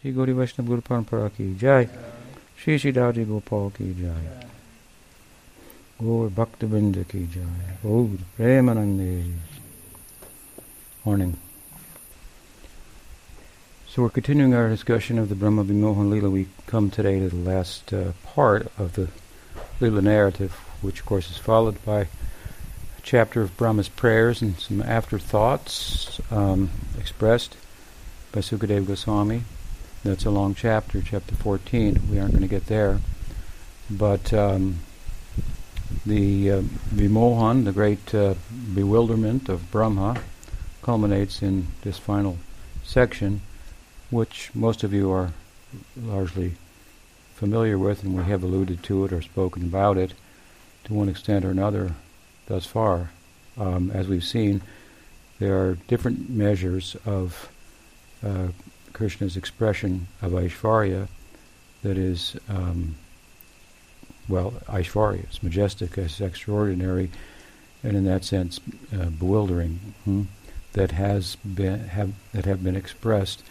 श्री गौरी वैष्णव गुरु परंपरा की जय श्री श्री दादी गोपाल की जय गौर भक्त बिंद की जय गौर प्रेमानंदे Morning. So we're continuing our discussion of the Brahma Vimohan Lila. We come today to the last uh, part of the Lila narrative, which of course is followed by a chapter of Brahma's prayers and some afterthoughts um, expressed by Sukadeva Goswami. That's a long chapter, chapter 14. We aren't going to get there. But um, the uh, Vimohan, the great uh, bewilderment of Brahma, culminates in this final section, which most of you are largely familiar with, and we have alluded to it or spoken about it to one extent or another thus far. Um, as we've seen, there are different measures of uh, Krishna's expression of Aishvarya that is, um, well, Aishvarya. It's majestic, it's extraordinary, and in that sense, uh, bewildering. Hmm? that has been have that have been expressed,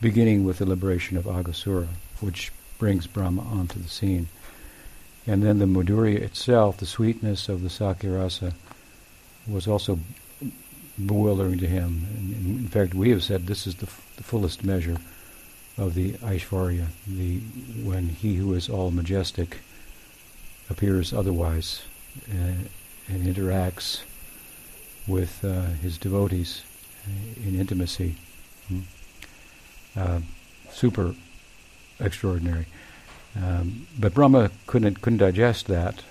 beginning with the liberation of Aghasura, which brings Brahma onto the scene, and then the Madhurya itself, the sweetness of the Sakhyarasa, was also bewildering to him. In, in fact, we have said this is the, the fullest measure of the Aishvarya, the when he who is all majestic appears otherwise uh, and interacts with uh, his devotees in intimacy. Hmm. Uh, super extraordinary. Um, but Brahma couldn't couldn't digest that,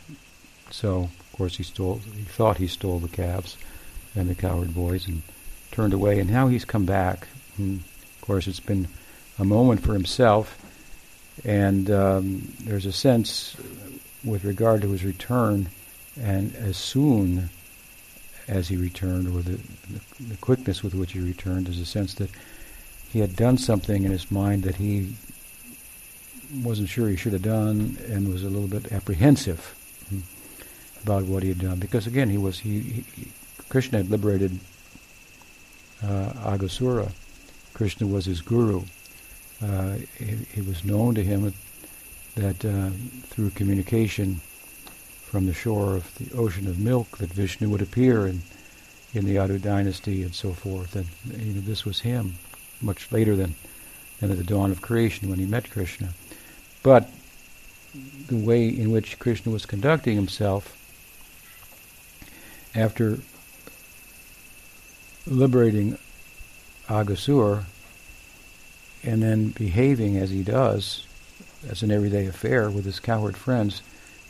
so of course he stole. He thought he stole the calves and the cowherd boys and turned away. And now he's come back. And of course, it's been a moment for himself, and um, there's a sense with regard to his return, and as soon as he returned, or the, the, the quickness with which he returned, there's a sense that he had done something in his mind that he wasn't sure he should have done, and was a little bit apprehensive about what he had done. Because again, he was he, he Krishna had liberated uh, Aghasura. Krishna was his guru. Uh, it, was known to him that uh, through communication from the shore of the ocean of milk that Vishnu would appear in, in the Yadu dynasty and so forth. And you know, this was him, much later than, than at the dawn of creation when he met Krishna. But the way in which Krishna was conducting himself after liberating Aghasur and then behaving as he does as an everyday affair with his cowherd friends,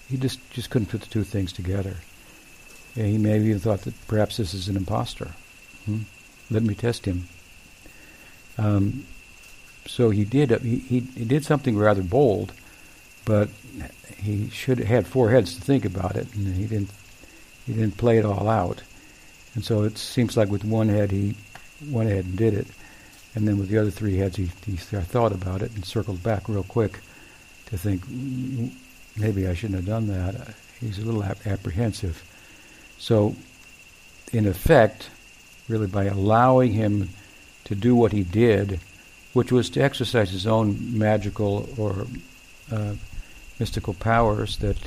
he just, just couldn't put the two things together. And he maybe even thought that perhaps this is an impostor. Hmm? Let me test him. Um, so he did. Uh, he, he, he did something rather bold, but he should have had four heads to think about it, and he didn't. He didn't play it all out, and so it seems like with one head he went ahead and did it, and then with the other three heads he, he thought about it and circled back real quick to think maybe I shouldn't have done that. He's a little ap- apprehensive. So, in effect, really by allowing him to do what he did, which was to exercise his own magical or uh, mystical powers that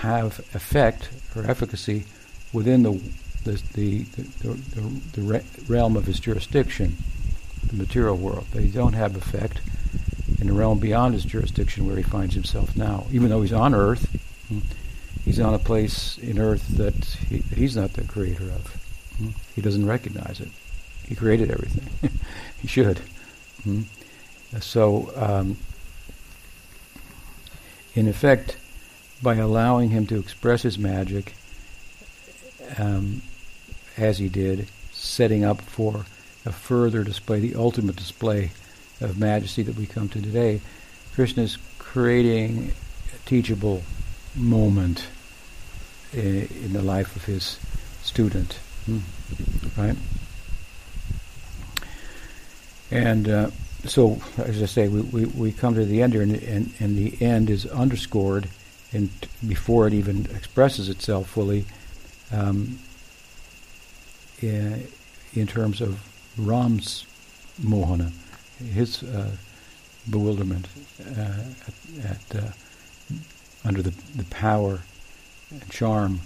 have effect or efficacy within the the the, the, the, realm of his jurisdiction, the material world. They don't have effect in the realm beyond his jurisdiction where he finds himself now. Even though he's on Earth, he's on a place in Earth that he, he's not the creator of. He doesn't recognize it. He created everything. he should. So, um, in effect, by allowing him to express his magic um, as he did, setting up for a further display, the ultimate display of majesty that we come to today, Krishna is creating a teachable moment in, in the life of his student, hmm. right? And uh, so, as I say, we, we, we, come to the end here, and, and, and the end is underscored and before it even expresses itself fully um, in, in terms of Ram's mohana his uh, bewilderment uh, at, at uh, under the, the power and charm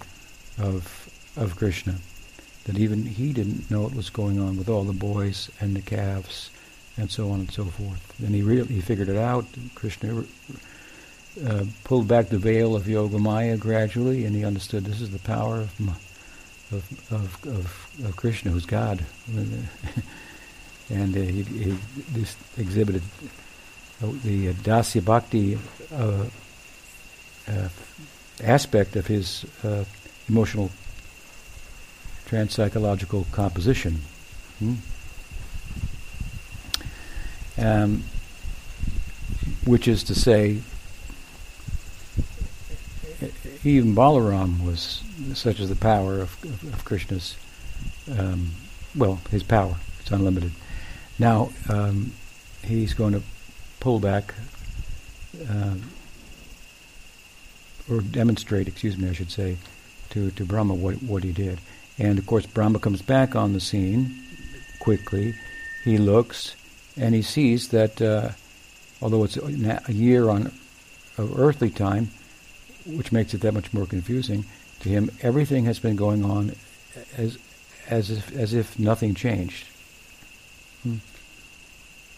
of of Krishna. That even he didn't know what was going on with all the boys and the calves and so on and so forth. And he really he figured it out. Krishna uh, pulled back the veil of Yoga Maya gradually, and he understood this is the power of of of, of, of Krishna, who's God. and uh, he, he this exhibited the uh, Dasya Bhakti uh, uh, aspect of his uh, emotional transpsychological composition. Hmm? Um, which is to say, even Balaram was such as the power of, of, of Krishna's, um, well, his power. It's unlimited. Now, um, he's going to pull back, uh, or demonstrate, excuse me, I should say, to, to Brahma what, what he did. And of course, Brahma comes back on the scene quickly. He looks and he sees that uh, although it's a year on of earthly time, which makes it that much more confusing to him, everything has been going on as as if as if nothing changed. Hmm.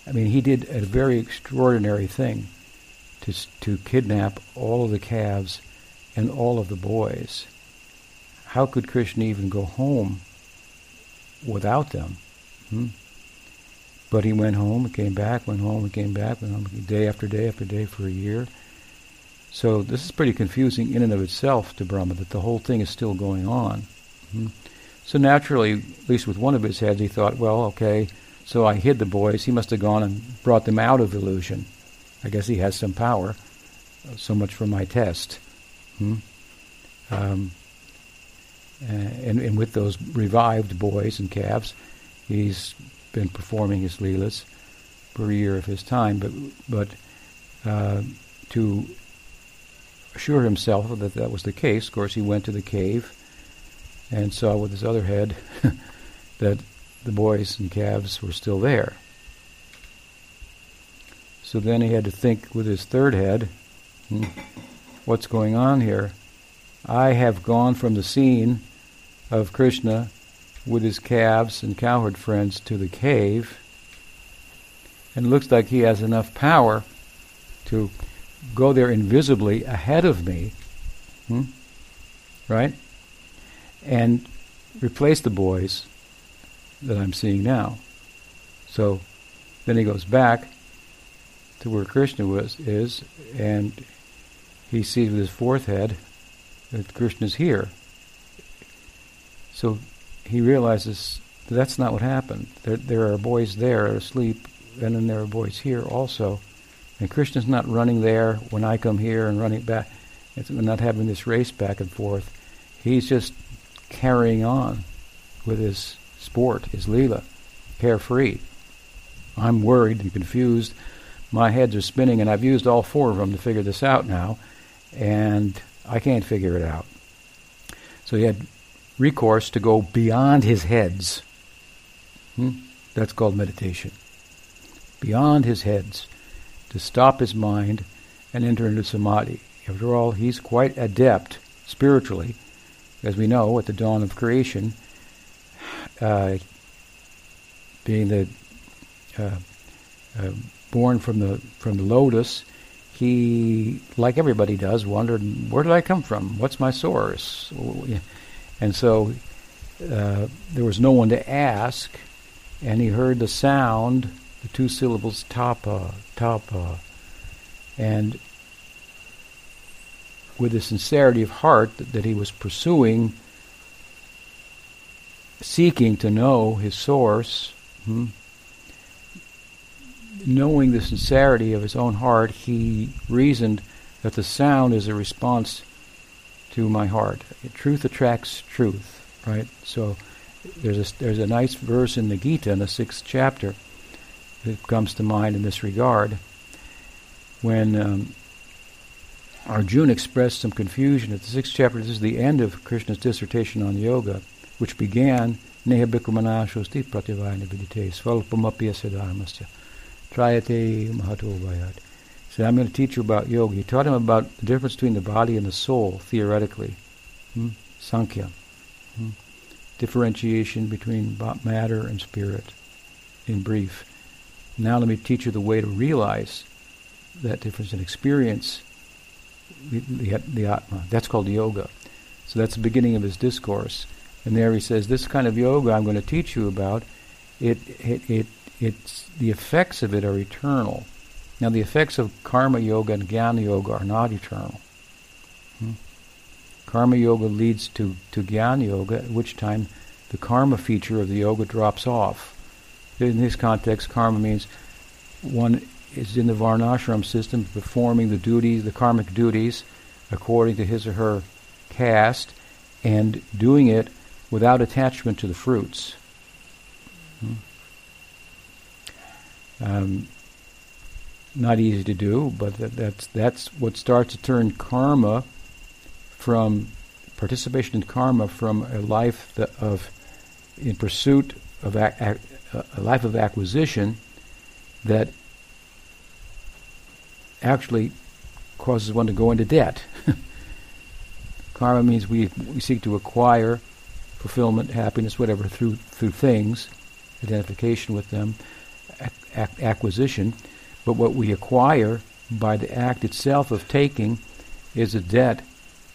I mean, he did a very extraordinary thing to to kidnap all of the calves and all of the boys. How could Krishna even go home without them? Hmm? But he went home came back, went home came back, went home day after day after day for a year. So this is pretty confusing in and of itself to Brahma that the whole thing is still going on. Mm-hmm. So naturally, at least with one of his heads, he thought, well, okay, so I hid the boys. He must have gone and brought them out of illusion. I guess he has some power. So much for my test. Hmm? Um, and, and with those revived boys and calves, he's been performing his leelas for a year of his time, but but uh, to assure himself that that was the case, of course, he went to the cave and saw with his other head that the boys and calves were still there. So then he had to think with his third head, hmm, what's going on here? I have gone from the scene of Krishna with his calves and cowherd friends to the cave. And it looks like he has enough power to go there invisibly ahead of me, hmm? right? And replace the boys that I'm seeing now. So then he goes back to where Krishna was is, and he sees with his fourth head that Krishna's here. So he realizes that's not what happened. There, there are boys there asleep, and then there are boys here also. And Krishna's not running there when I come here and running back. It's, we're not having this race back and forth. He's just carrying on with his sport, his leela, carefree. I'm worried and confused. My heads are spinning, and I've used all four of them to figure this out now, and I can't figure it out. So he had recourse to go beyond his heads. Hmm? That's called meditation. Beyond his heads, to stop his mind and enter into samadhi. After all, he's quite adept spiritually, as we know, at the dawn of creation, uh, being the uh, uh, born from the from the lotus, he, like everybody does, wondered, where did I come from? What's my source? And so uh, there was no one to ask, and he heard the sound, the two syllables tapa, tapa, and with the sincerity of heart that, that he was pursuing, seeking to know his source, hmm, knowing the sincerity of his own heart, he reasoned that the sound is a response to my heart. Truth attracts truth, right? So there's a, there's a nice verse in the Gita in the sixth chapter that comes to mind in this regard when um, Arjuna expressed some confusion at the sixth chapter. This is the end of Krishna's dissertation on yoga, which began Neha Bhikkumanashosti prativayana vidite svalpamapi dharmasya Trayate Mahato Vayat. So I'm going to teach you about yoga. He taught him about the difference between the body and the soul, theoretically. Hmm? Sankhya. Hmm? Differentiation between matter and spirit, in brief. Now let me teach you the way to realize that difference and experience the, the, the Atma. That's called yoga. So that's the beginning of his discourse. And there he says, this kind of yoga I'm going to teach you about, it, it, it, it's, the effects of it are eternal. Now the effects of karma yoga and jnana yoga are not eternal. Hmm? Karma yoga leads to, to jnana yoga, at which time the karma feature of the yoga drops off. In this context, karma means one is in the varnashram system performing the duties, the karmic duties, according to his or her caste, and doing it without attachment to the fruits. Hmm. Um, not easy to do, but that, that's that's what starts to turn karma from participation in karma from a life of in pursuit of a, a, life of acquisition that actually causes one to go into debt. Karma means we, we seek to acquire fulfillment, happiness, whatever, through through things, identification with them, ac- acquisition. But what we acquire by the act itself of taking is a debt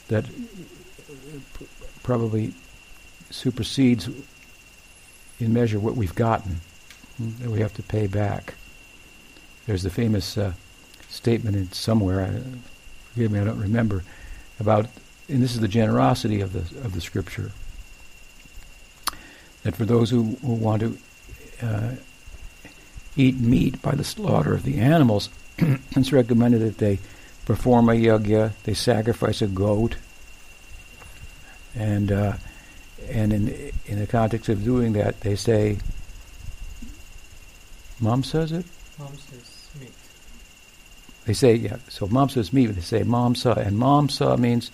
that probably supersedes in measure what we've gotten that we have to pay back. There's the famous uh, statement in somewhere, I, forgive me, I don't remember, about, and this is the generosity of the of the scripture, that for those who, who want to uh, eat meat by the slaughter of the animals, it's recommended that they perform a yajna, they sacrifice a goat, and uh, and in in the context of doing that, they say, "Mom says it." Mom says meat. They say, yeah. So mom says meat. They say mamsa, and mamsa means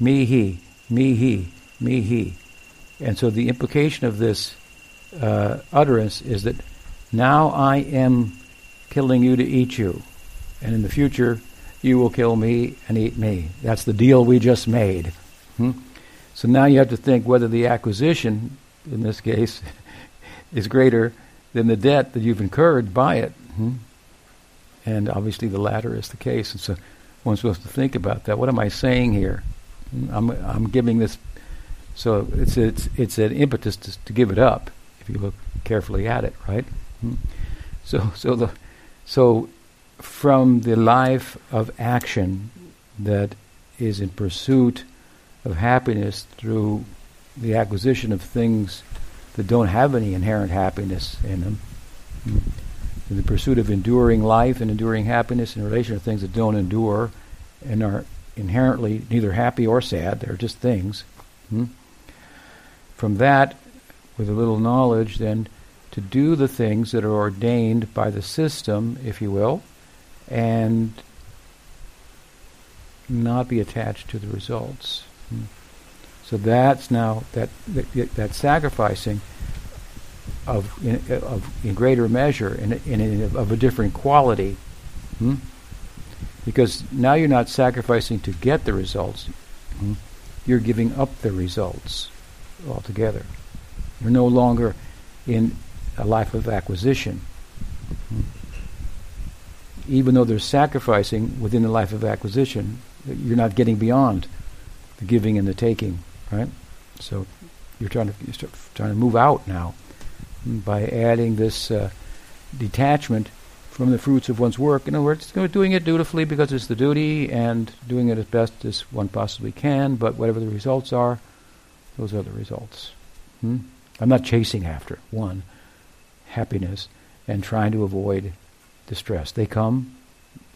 me he, me he, me he, and so the implication of this uh, utterance is that now I am killing you to eat you, and in the future you will kill me and eat me. That's the deal we just made. Hmm? So now you have to think whether the acquisition, in this case, is greater than the debt that you've incurred by it. Hmm? And obviously the latter is the case. And so one's supposed to think about that. What am I saying here? I'm, I'm giving this, so it's, it's, it's an impetus to, to give it up if you look carefully at it, right? Hmm? So, so, the, so from the life of action that is in pursuit of happiness through the acquisition of things that don't have any inherent happiness in them. In the pursuit of enduring life and enduring happiness in relation to things that don't endure and are inherently neither happy or sad, they're just things. Hmm? From that, with a little knowledge, then to do the things that are ordained by the system, if you will, and not be attached to the results. So that's now that that, that sacrificing of in, of in greater measure in, in, in of a different quality, hmm? because now you're not sacrificing to get the results. Hmm? You're giving up the results altogether. You're no longer in a life of acquisition. Hmm? Even though there's sacrificing within the life of acquisition, you're not getting beyond the giving and the taking, right? So you're trying to you're trying to move out now by adding this uh, detachment from the fruits of one's work. In other words, doing it dutifully because it's the duty and doing it as best as one possibly can. But whatever the results are, those are the results. Hmm? I'm not chasing after one happiness and trying to avoid distress. They come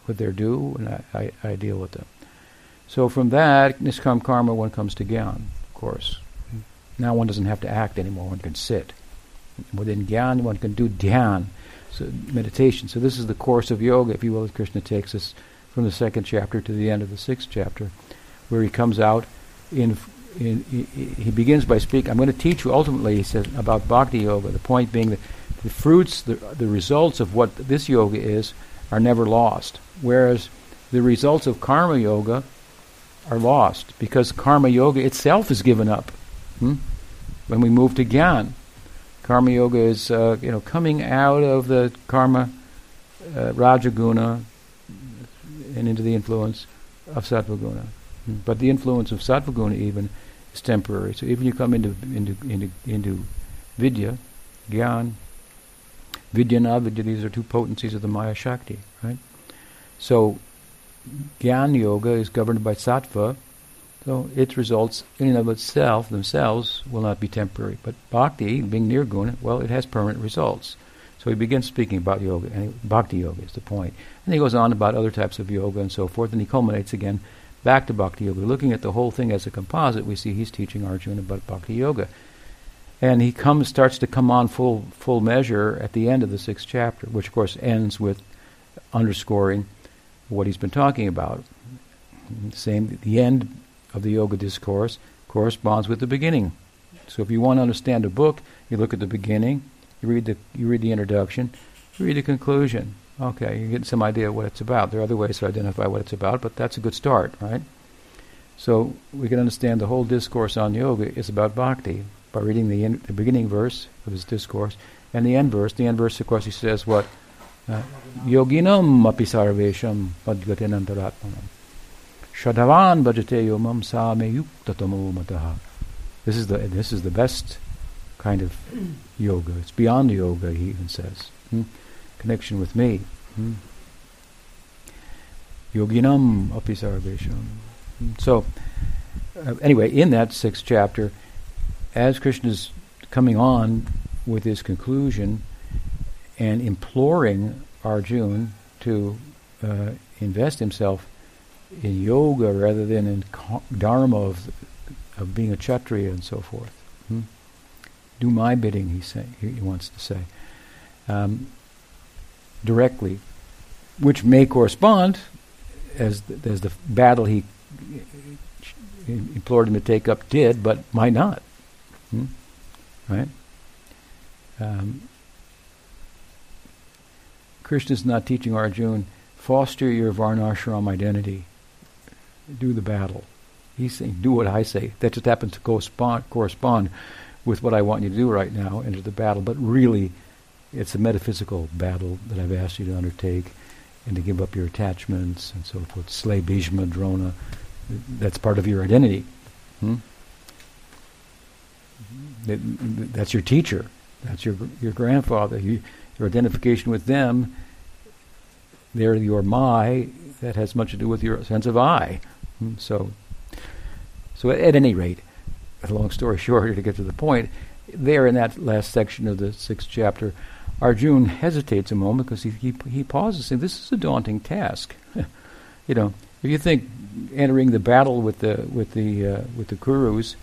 with their due, and I, I, I deal with them. So from that, niskam karma, one comes to gyan, of course. Now one doesn't have to act anymore, one can sit. Within gyan, one can do dhyan, so meditation. So this is the course of yoga, if you will, that Krishna takes us from the second chapter to the end of the sixth chapter, where he comes out in, in he, begins by speaking, I'm going to teach you ultimately, he says, about bhakti yoga, the point being that the fruits, the, the results of what this yoga is, are never lost. Whereas the results of karma yoga are lost because karma yoga itself is given up. Hmm? When we move to gyan, karma yoga is uh, you know coming out of the karma uh, rajaguna and into the influence of sattvaguna. Hmm? But the influence of sattvaguna even is temporary. So even you come into into into, into vidya, gyan, vidya these are two potencies of the Maya Shakti, right? So Gyan Yoga is governed by sattva, so its results in and of itself, themselves, will not be temporary. But bhakti, being nirguna, well, it has permanent results. So he begins speaking about yoga, and bhakti yoga is the point. And he goes on about other types of yoga and so forth, and he culminates again back to bhakti yoga. Looking at the whole thing as a composite, we see he's teaching Arjuna about bhakti yoga. And he comes, starts to come on full, full measure at the end of the sixth chapter, which of course ends with underscoring what he's been talking about. Same, the end of the yoga discourse corresponds with the beginning. So if you want to understand a book, you look at the beginning, you read the you read the introduction, you read the conclusion. Okay, you get some idea what it's about. There are other ways to identify what it's about, but that's a good start, right? So we can understand the whole discourse on yoga is about bhakti by reading the, in, the beginning verse of his discourse and the end verse. The end verse, of course, he says what yoginam api sarvesham padgatinantaratmanam. Shadavan bhajate yomam sa me yuktatamo mataha. This is the this is the best kind of yoga. It's beyond yoga, he even says. Hmm? Connection with me. Hmm? Yoginam api sarvesham. Hmm? So, uh, anyway, in that sixth chapter, as Krishna is coming on with his conclusion, and imploring Arjun to uh, invest himself in yoga rather than in dharma of, of being a kshatriya and so forth. Hmm? Do my bidding, he, say, he wants to say, um, directly, which may correspond as the, as the battle he implored him to take up did, but might not. Hmm? Right? Um, Krishna is not teaching Arjuna, foster your Varnashram identity. Do the battle. He's saying, do what I say. That just happens to correspond, correspond with what I want you to do right now, enter the battle. But really, it's a metaphysical battle that I've asked you to undertake and to give up your attachments and so forth. Slay Bhishma, Drona. That's part of your identity. Hmm? That's your teacher. That's your your grandfather. You, your identification with them, they're your my, that has much to do with your sense of I. Hmm, so, so at, any rate, long story short, to get to the point, there in that last section of the sixth chapter, Arjun hesitates a moment because he, he, he pauses, saying, "This is a daunting task." you know, if you think entering the battle with the with the uh, with the Kurus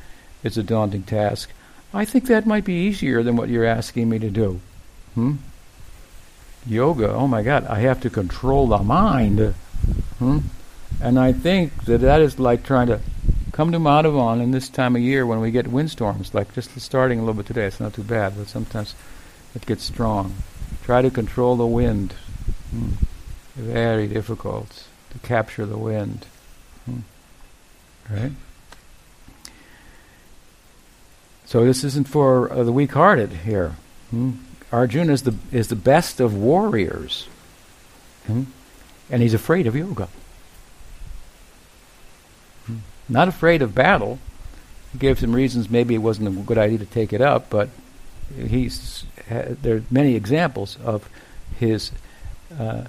is a daunting task, I think that might be easier than what you're asking me to do. Hmm? Yoga, oh my God, I have to control the mind. Hmm? And I think that that is like trying to come to Madhavan in this time of year when we get windstorms, like just starting a little bit today. It's not too bad, but sometimes it gets strong. Try to control the wind. Hmm. Very difficult to capture the wind. Hmm. Right? So this isn't for uh, the weak-hearted here. Hmm? Arjuna is the, is the best of warriors. Hmm? And he's afraid of yoga. Hmm? Not afraid of battle. He gave some reasons maybe it wasn't a good idea to take it up, but he's, uh, there are many examples of his uh,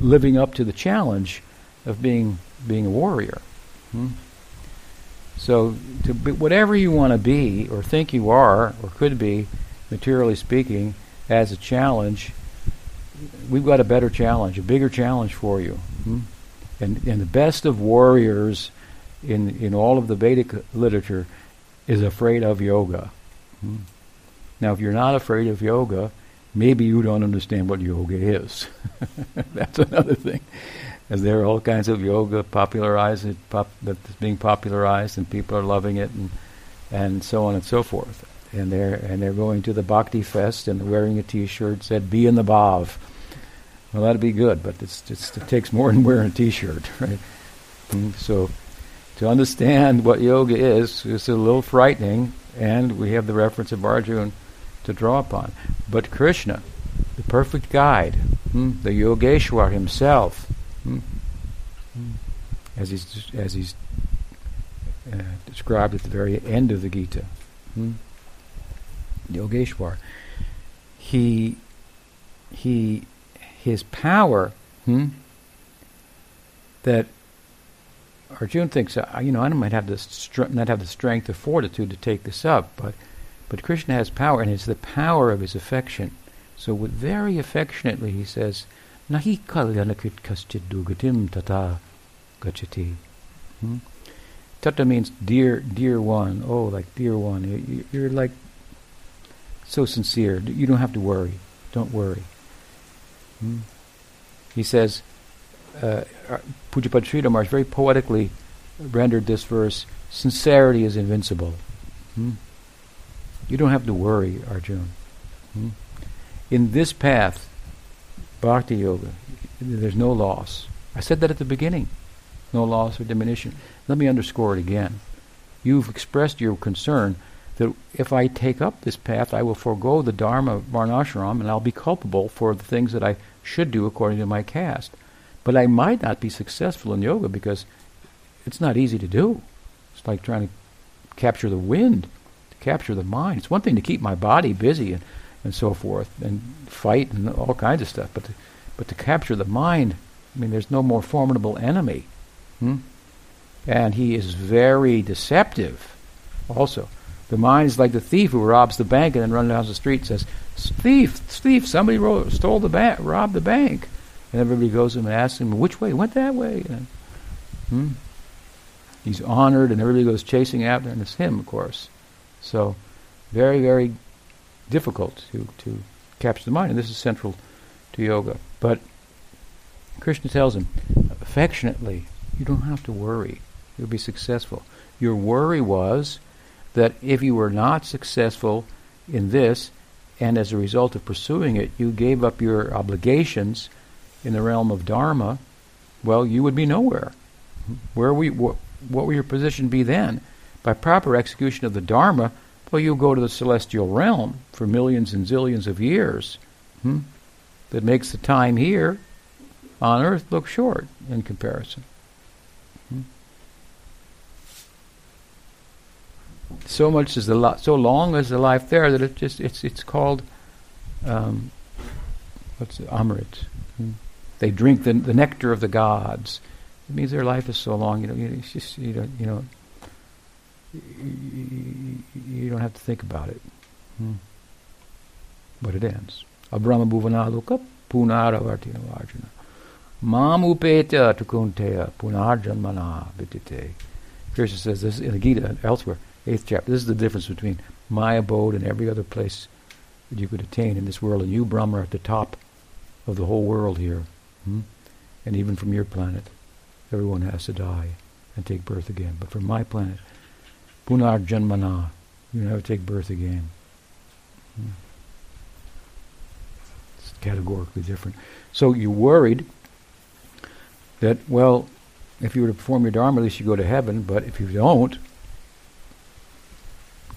living up to the challenge of being, being a warrior. Hmm? So, whatever you want to be or think you are or could be, materially speaking, as a challenge, we've got a better challenge, a bigger challenge for you. Hmm? And, and the best of warriors in, in all of the Vedic literature is afraid of yoga. Hmm? Now, if you're not afraid of yoga, maybe you don't understand what yoga is. That's another thing. As there are all kinds of yoga popularized, pop, that's being popularized, and people are loving it, and, and so on and so forth. And they're and they're going to the Bhakti Fest and wearing a T-shirt that said "Be in the Bhav." Well, that'd be good, but it's, it's, it takes more than wearing a T-shirt, right? So, to understand what yoga is is a little frightening, and we have the reference of Arjuna to draw upon. But Krishna, the perfect guide, hmm, the Yogeshwar himself, hmm as he's as he's uh, described at the very end of the Gita. Hmm? Yogeshwar. He he his power hmm, that Arjuna thinks uh, you know I might have the str- not have the strength or fortitude to take this up, but but Krishna has power, and it's the power of his affection. So, very affectionately, he says, "Nahi kalyanakrit kaschid dugatim tata gachati." Hmm? Tata means dear, dear one. Oh, like dear one. You're like so sincere. You don't have to worry. Don't worry. Hmm? He says, uh, uh Pujyapad Sridhar very poetically rendered this verse, sincerity is invincible. Hmm? You don't have to worry, Arjun. Hmm? In this path, Bhakti Yoga, there's no loss. I said that at the beginning. No loss or diminution. Let me underscore it again. You've expressed your concern that if I take up this path, I will forego the Dharma of Varnashram and I'll be culpable for the things that I should do according to my caste. But I might not be successful in yoga because it's not easy to do. It's like trying to capture the wind, to capture the mind. It's one thing to keep my body busy and, and so forth and fight and all kinds of stuff, but to, but to capture the mind, I mean, there's no more formidable enemy. Hmm? And he is very deceptive also. The mind is like the thief who robs the bank and then runs down the street and says, Thief, thief, somebody ro- stole the bank, robbed the bank. And everybody goes to him and asks him, which way? Went that way. And, hmm? He's honored and everybody goes chasing after him. And it's him, of course. So, very, very difficult to, to capture the mind. And this is central to yoga. But Krishna tells him, affectionately, you don't have to worry. You'll be successful. Your worry was that if you were not successful in this, and as a result of pursuing it, you gave up your obligations in the realm of dharma, well, you would be nowhere. Where we, wh- what would your position be then? By proper execution of the dharma, well, you'll go to the celestial realm for millions and zillions of years. Hmm? That makes the time here on earth look short in comparison. So much is the lo- so long as the life there that it just it's it's called um, what's it, Amrit. Hmm. They drink the, the nectar of the gods. It means their life is so long. You know, you, it's just you know, you know, you, don't have to think about it. Hmm. But it ends. Abrahma bhuvanaluka punaravartina varjana. Mam upeta tukunteya punarjanmana vitite. Krishna says this in the Gita elsewhere eighth chapter. This is the difference between my abode and every other place that you could attain in this world. And you, Brahma, are at the top of the whole world here. Hmm? And even from your planet, everyone has to die and take birth again. But from my planet, Punar Janmana, you never take birth again. Hmm? It's categorically different. So you're worried that, well, if you were to perform your dharma, at least you go to heaven, but if you don't,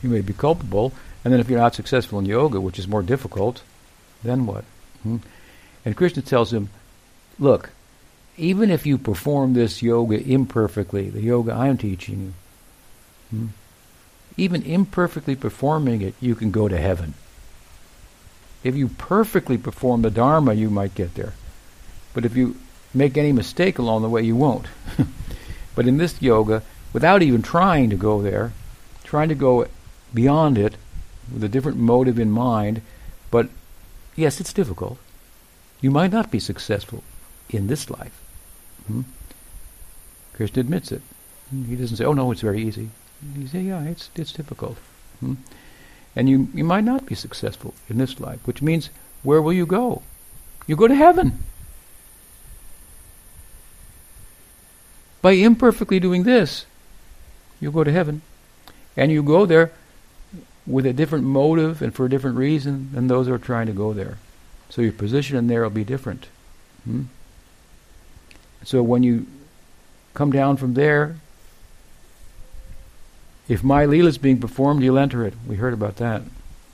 you may be culpable. And then if you're not successful in yoga, which is more difficult, then what? Hmm? And Krishna tells him, look, even if you perform this yoga imperfectly, the yoga I'm teaching you, hmm, even imperfectly performing it, you can go to heaven. If you perfectly perform the Dharma, you might get there. But if you make any mistake along the way, you won't. but in this yoga, without even trying to go there, trying to go beyond it with a different motive in mind. But yes, it's difficult. You might not be successful in this life. Hmm? Krishna admits it. He doesn't say, "Oh no, it's very easy." He says, "Yeah, it's it's difficult." Hmm? And you you might not be successful in this life, which means where will you go? You go to heaven. By imperfectly doing this, you go to heaven. And you go there with a different motive and for a different reason than those who are trying to go there. So your position in there will be different. Hmm? So when you come down from there, if my Leela is being performed, you'll enter it. We heard about that.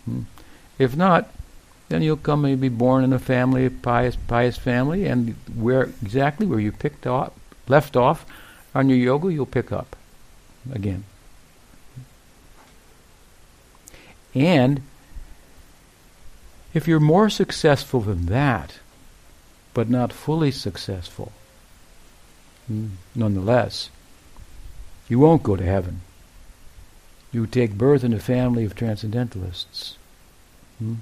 Hmm? If not, then you'll come and be born in a family, a pious, pious family, and where exactly where you picked off, left off on your yoga, you'll pick up again. And if you're more successful than that, but not fully successful, hmm, nonetheless, you won't go to heaven. You take birth in a family of transcendentalists. Hmm?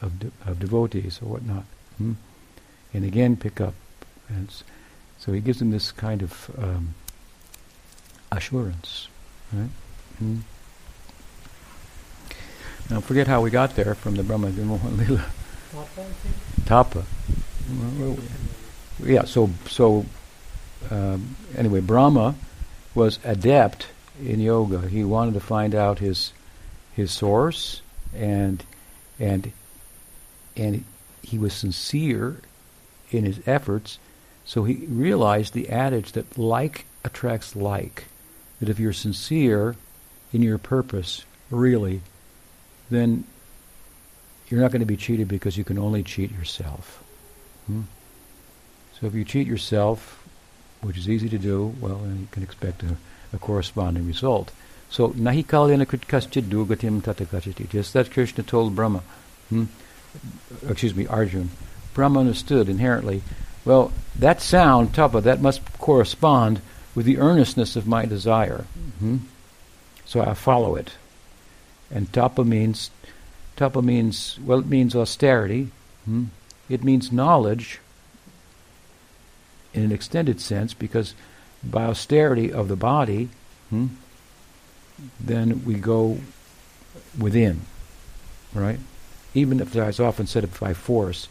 of, de- of devotees or whatnot. Hmm? And again, pick up. And so he gives them this kind of um, assurance. Right? Hmm? Now, forget how we got there from the Brahma Vimohan Lila. Tapa. Yeah, so, so um, anyway, Brahma was adept in yoga. He wanted to find out his his source, and and and he was sincere in his efforts. So he realized the adage that like attracts like. That if you're sincere in your purpose, really, then you're not going to be cheated because you can only cheat yourself. Hmm? So if you cheat yourself, which is easy to do, well, then you can expect a, a corresponding result. So nahi kalyana kaschid dugatim tatakachati. Just that Krishna told Brahma. Hmm? excuse me, Arjun, Brahma understood inherently, well, that sound, tapa, that must correspond with the earnestness of my desire. Mm-hmm. So I follow it. And tapa means, tapa means, well, it means austerity. Mm-hmm. It means knowledge in an extended sense because by austerity of the body, hmm, then we go within, right? even if, as often said, if by force,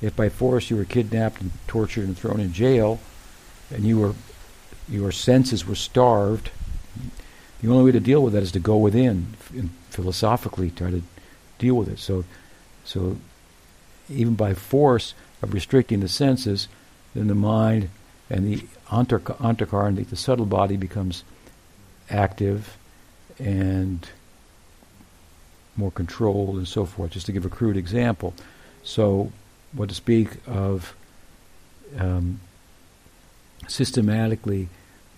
if by force you were kidnapped and tortured and thrown in jail, and you were, your senses were starved, the only way to deal with that is to go within and philosophically try to deal with it. So, so even by force of restricting the senses, then the mind and the antakar, and the, the subtle body becomes active and more controlled and so forth, just to give a crude example. So, what to speak of um, systematically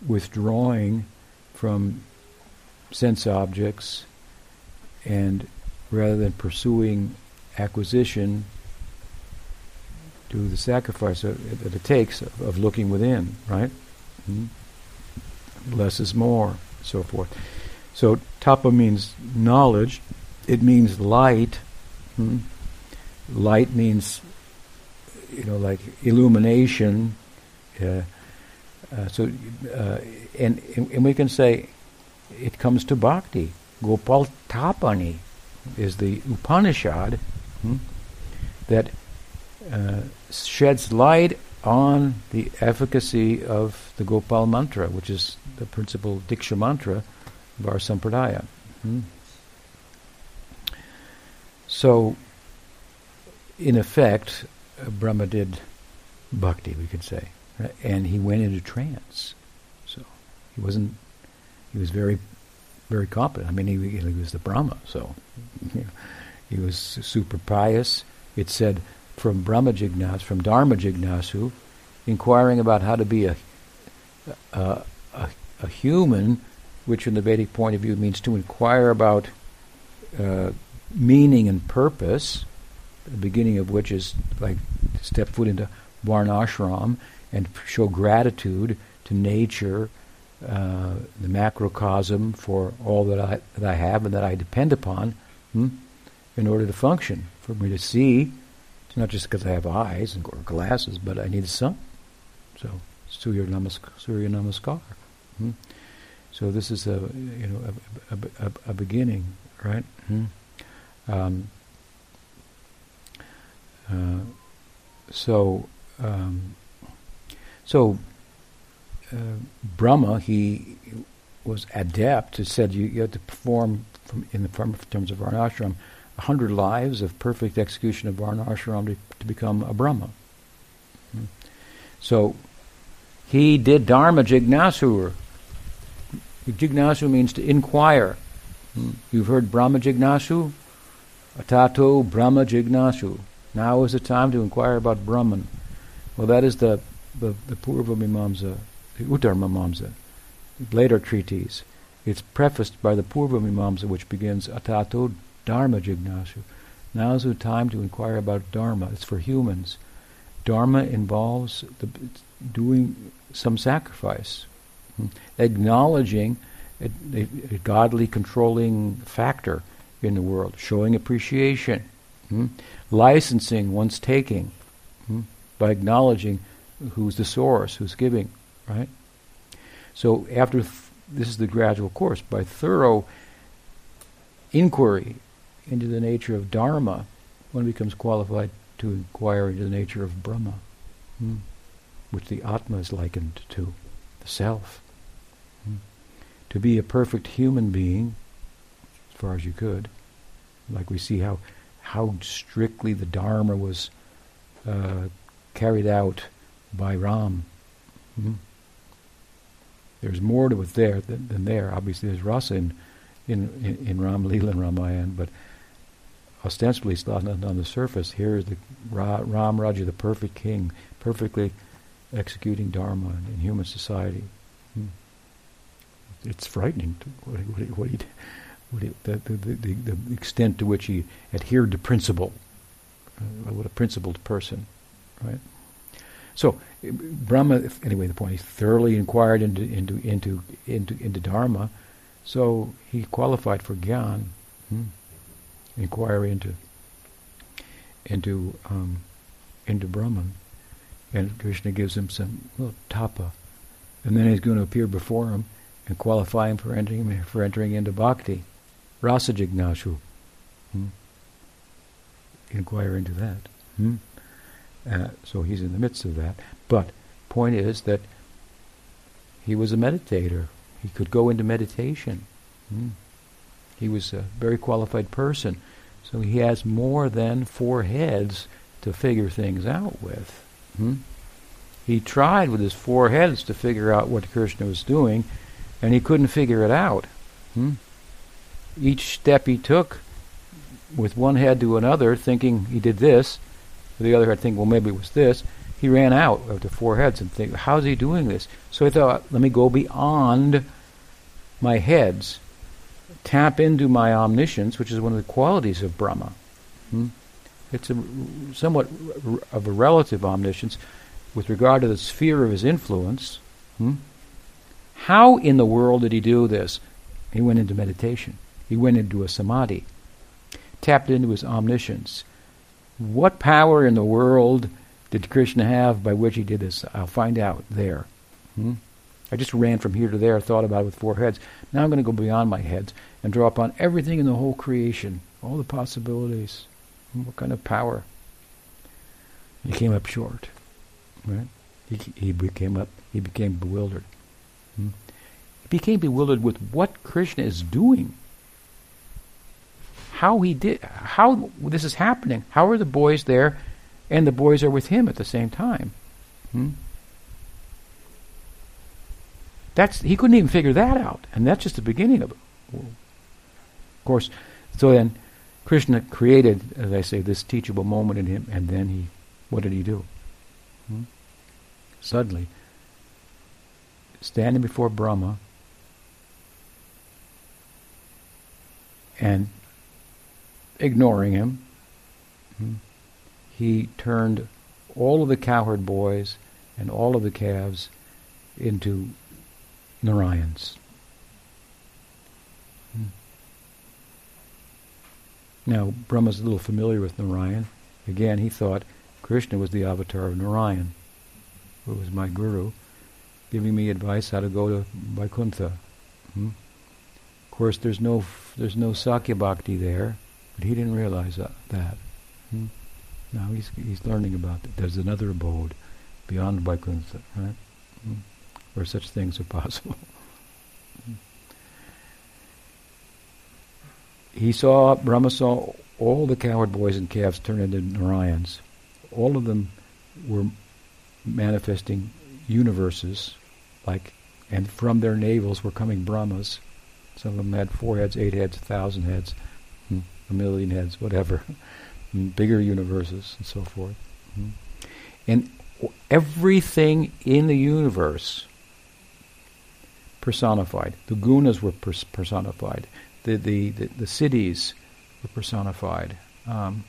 withdrawing from sense objects and rather than pursuing acquisition, do the sacrifice that it takes of, looking within, right? Mm-hmm. Less is more, so forth. So tapa means knowledge, it means light. Hmm? Light means, you know, like illumination. Uh, uh, so, uh, and, and we can say it comes to bhakti. Gopal Tapani is the Upanishad hmm, that uh, sheds light on the efficacy of the Gopal mantra, which is the principal Diksha mantra of our Sampradaya. Hmm. So, in effect, uh, Brahma did bhakti, we could say, right? and he went into trance. So he wasn't. He was very, very competent. I mean, he, he was the Brahma, so you know, he was super pious. It said from Brahma Jignas, from Dharma Jignasu, inquiring about how to be a, a, a, a human, which in the Vedic point of view means to inquire about uh, meaning and purpose, the beginning of which is like step foot into varnashram and show gratitude to nature, uh, the macrocosm for all that I that I have and that I depend upon, hmm, in order to function. For me to see, it's not just because I have eyes and or glasses, but I need the sun. So Surya Namaskar. Surya Namaskar. Hmm. So this is a you know a, a, a, a beginning, right? Hmm. Um, uh, so, um, so uh, Brahma, he was adept. It said you, you had to perform from, in the from, terms of varnashram a hundred lives of perfect execution of varnashram to, to become a Brahma. Hmm. So he did Dharma Jignasur. Jignasu means to inquire. Hmm. You've heard Brahma Jignasu? Atato Brahma Jignasu. Now is the time to inquire about Brahman. Well, that is the, the, the Purva Mimamsa, the Uttar Mimamsa, later treatise. It's prefaced by the Purva Mimamsa, which begins Atato Dharma Jignasu. Now is the time to inquire about Dharma. It's for humans. Dharma involves the, doing some sacrifice, hmm, acknowledging a, a, a, godly controlling factor in the world, showing appreciation, hmm, licensing one's taking. Hmm, by acknowledging who's the source, who's giving, right? So after th- this is the gradual course, by thorough inquiry into the nature of Dharma, one becomes qualified to inquire into the nature of Brahma, hmm, which the Atma is likened to, the self. Hmm. To be a perfect human being, as far as you could, like we see how how strictly the Dharma was uh, carried out by Ram. Hmm. There's more to it there than, than, there. Obviously, there's rasa in in, in, in Ram Leela and Ramayan, but ostensibly it's not on the surface. Here is the Ra, Ram Raja, the perfect king, perfectly executing Dharma in, human society. Hmm. It's frightening what, what, what, he, what he, the, the, the, the, extent to which he adhered to principle. Uh, what a principled person, right? So Brahma, anyway, the point he thoroughly inquired into into into into, into Dharma, so he qualified for Gyan. Hmm inquiry into into um, into Brahman, and Krishna gives him some little tapa, and then he's going to appear before him and qualify him for entering for entering into bhakti, rasa jignashu. Hmm? Inquire into that. Hmm? Uh, so he's in the midst of that. But point is that he was a meditator. He could go into meditation. Hmm? He was a very qualified person. So he has more than four heads to figure things out with. Hmm? He tried with his four heads to figure out what Krishna was doing, and he couldn't figure it out. Hmm? Each step he took with one head to another, thinking he did this, the other head thinking, well, maybe it was this, he ran out of the four heads and think, how's he doing this? So he thought, let me go beyond my heads tap into my omniscience, which is one of the qualities of Brahma. Hmm? It's a, somewhat of a relative omniscience with regard to the sphere of his influence. Hmm? How in the world did he do this? He went into meditation. He went into a samadhi, tapped into his omniscience. What power in the world did Krishna have by which he did this? I'll find out there. Hmm? I just ran from here to there, thought about it with four heads. Now I'm going to go beyond my heads and draw upon everything in the whole creation, all the possibilities. What kind of power? He came up short, right? He, he became up. He became bewildered. Hmm? He became bewildered with what Krishna is doing. How he did, how this is happening. How are the boys there, and the boys are with him at the same time? Hmm? That's he couldn't even figure that out, and that's just the beginning of it. Of course, so then Krishna created, as I say, this teachable moment in him, and then he, what did he do? Hmm? Suddenly, standing before Brahma, and ignoring him, hmm, he turned all of the cowherd boys and all of the calves into Narayans. Hmm. Now, Brahma's a little familiar with Narayan. Again, he thought Krishna was the avatar of Narayan, who was my guru, giving me advice how to go to Vaikuntha. Hmm? Of course, there's no there's no Sakhya Bhakti there, but he didn't realize that. that. Hmm? Now he's, he's learning about it. There's another abode beyond Vaikuntha, right? Hmm? Where such things are possible. Hmm. he saw, Brahma saw all the coward boys and calves turn into Narayans. All of them were manifesting universes, like, and from their navels were coming Brahmas. Some of them had four heads, eight heads, a thousand heads a million heads, whatever, bigger universes, and so forth. Hmm. And everything in the universe personified. The gunas were pers- personified. The, the, the, the, cities were personified. Um,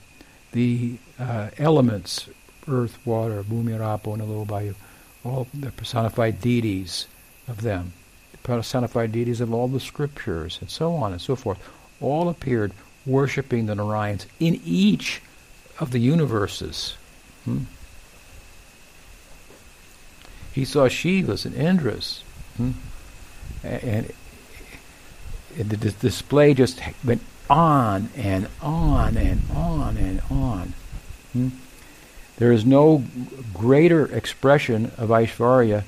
the uh, elements, earth, water, bhumi, and all the personified deities of them, the personified deities of all the scriptures, and so on and so forth, all appeared worshipping the Narayans in each of the universes. Hmm? He saw Shivas and Indras. Hmm? And, and the d- display just went on and on and on and on. Hmm? There is no greater expression of Aishvarya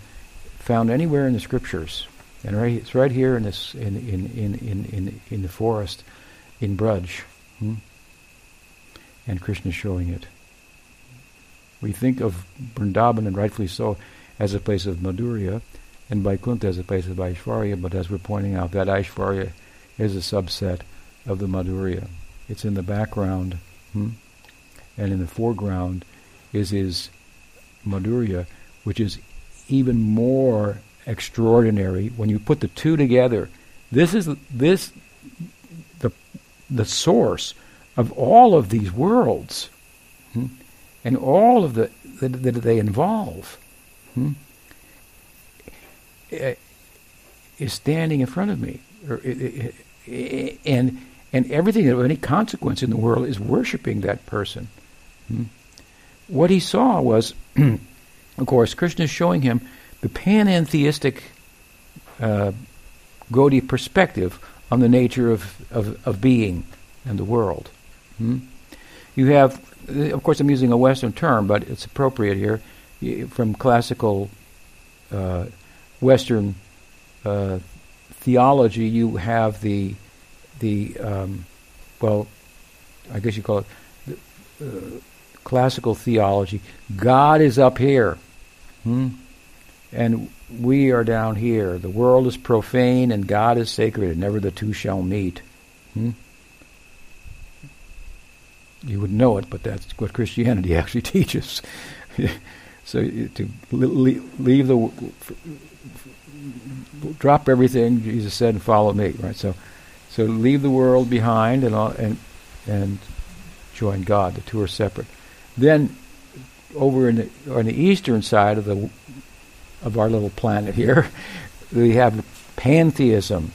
found anywhere in the scriptures. And right, it's right here in this in, in, in, in, in the forest in Braj. Hmm? And Krishna showing it. We think of Vrindavan, and rightfully so, as a place of Madhurya, and Vaikuntha as a place of Aishvarya, but as we're pointing out, that Aishvarya is a subset of the Madhurya. It's in the background, hmm? and in the foreground is his Madhurya, which is even more extraordinary when you put the two together. This is this the the source of all of these worlds, hmm? and all of the that, that they involve hmm, is standing in front of me, or, and and everything of any consequence in the world is worshiping that person. Hmm. What he saw was, of course, Krishna is showing him the panentheistic uh, Gaudiya perspective on the nature of, of, of being and the world. Hmm? You have, of course, I'm using a Western term, but it's appropriate here from classical uh, Western uh, theology, you have the the um, well, I guess you call it the, uh, classical theology. God is up here, hmm? And we are down here. The world is profane and God is sacred, and never the two shall meet. Hmm? You would know it, but that's what Christianity actually teaches. So to leave the drop everything Jesus said and follow me, right? So so leave the world behind and and and join God. The two are separate. Then over in the, on the eastern side of the of our little planet here, we have pantheism,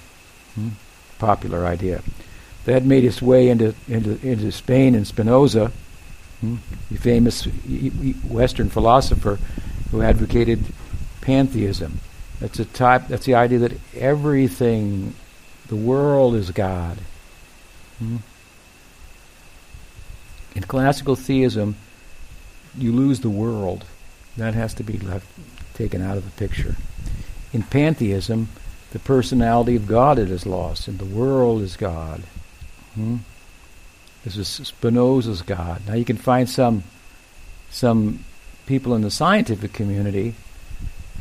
hmm? popular idea. That made its way into into into Spain and Spinoza Hmm? The famous Western philosopher who advocated pantheism. That's a type. That's the idea that everything, the world is God. Hmm? In classical theism, you lose the world. That has to be left taken out of the picture. In pantheism, the personality of God is lost, and the world is God. Hmm? This is Spinoza's God. Now you can find some some people in the scientific community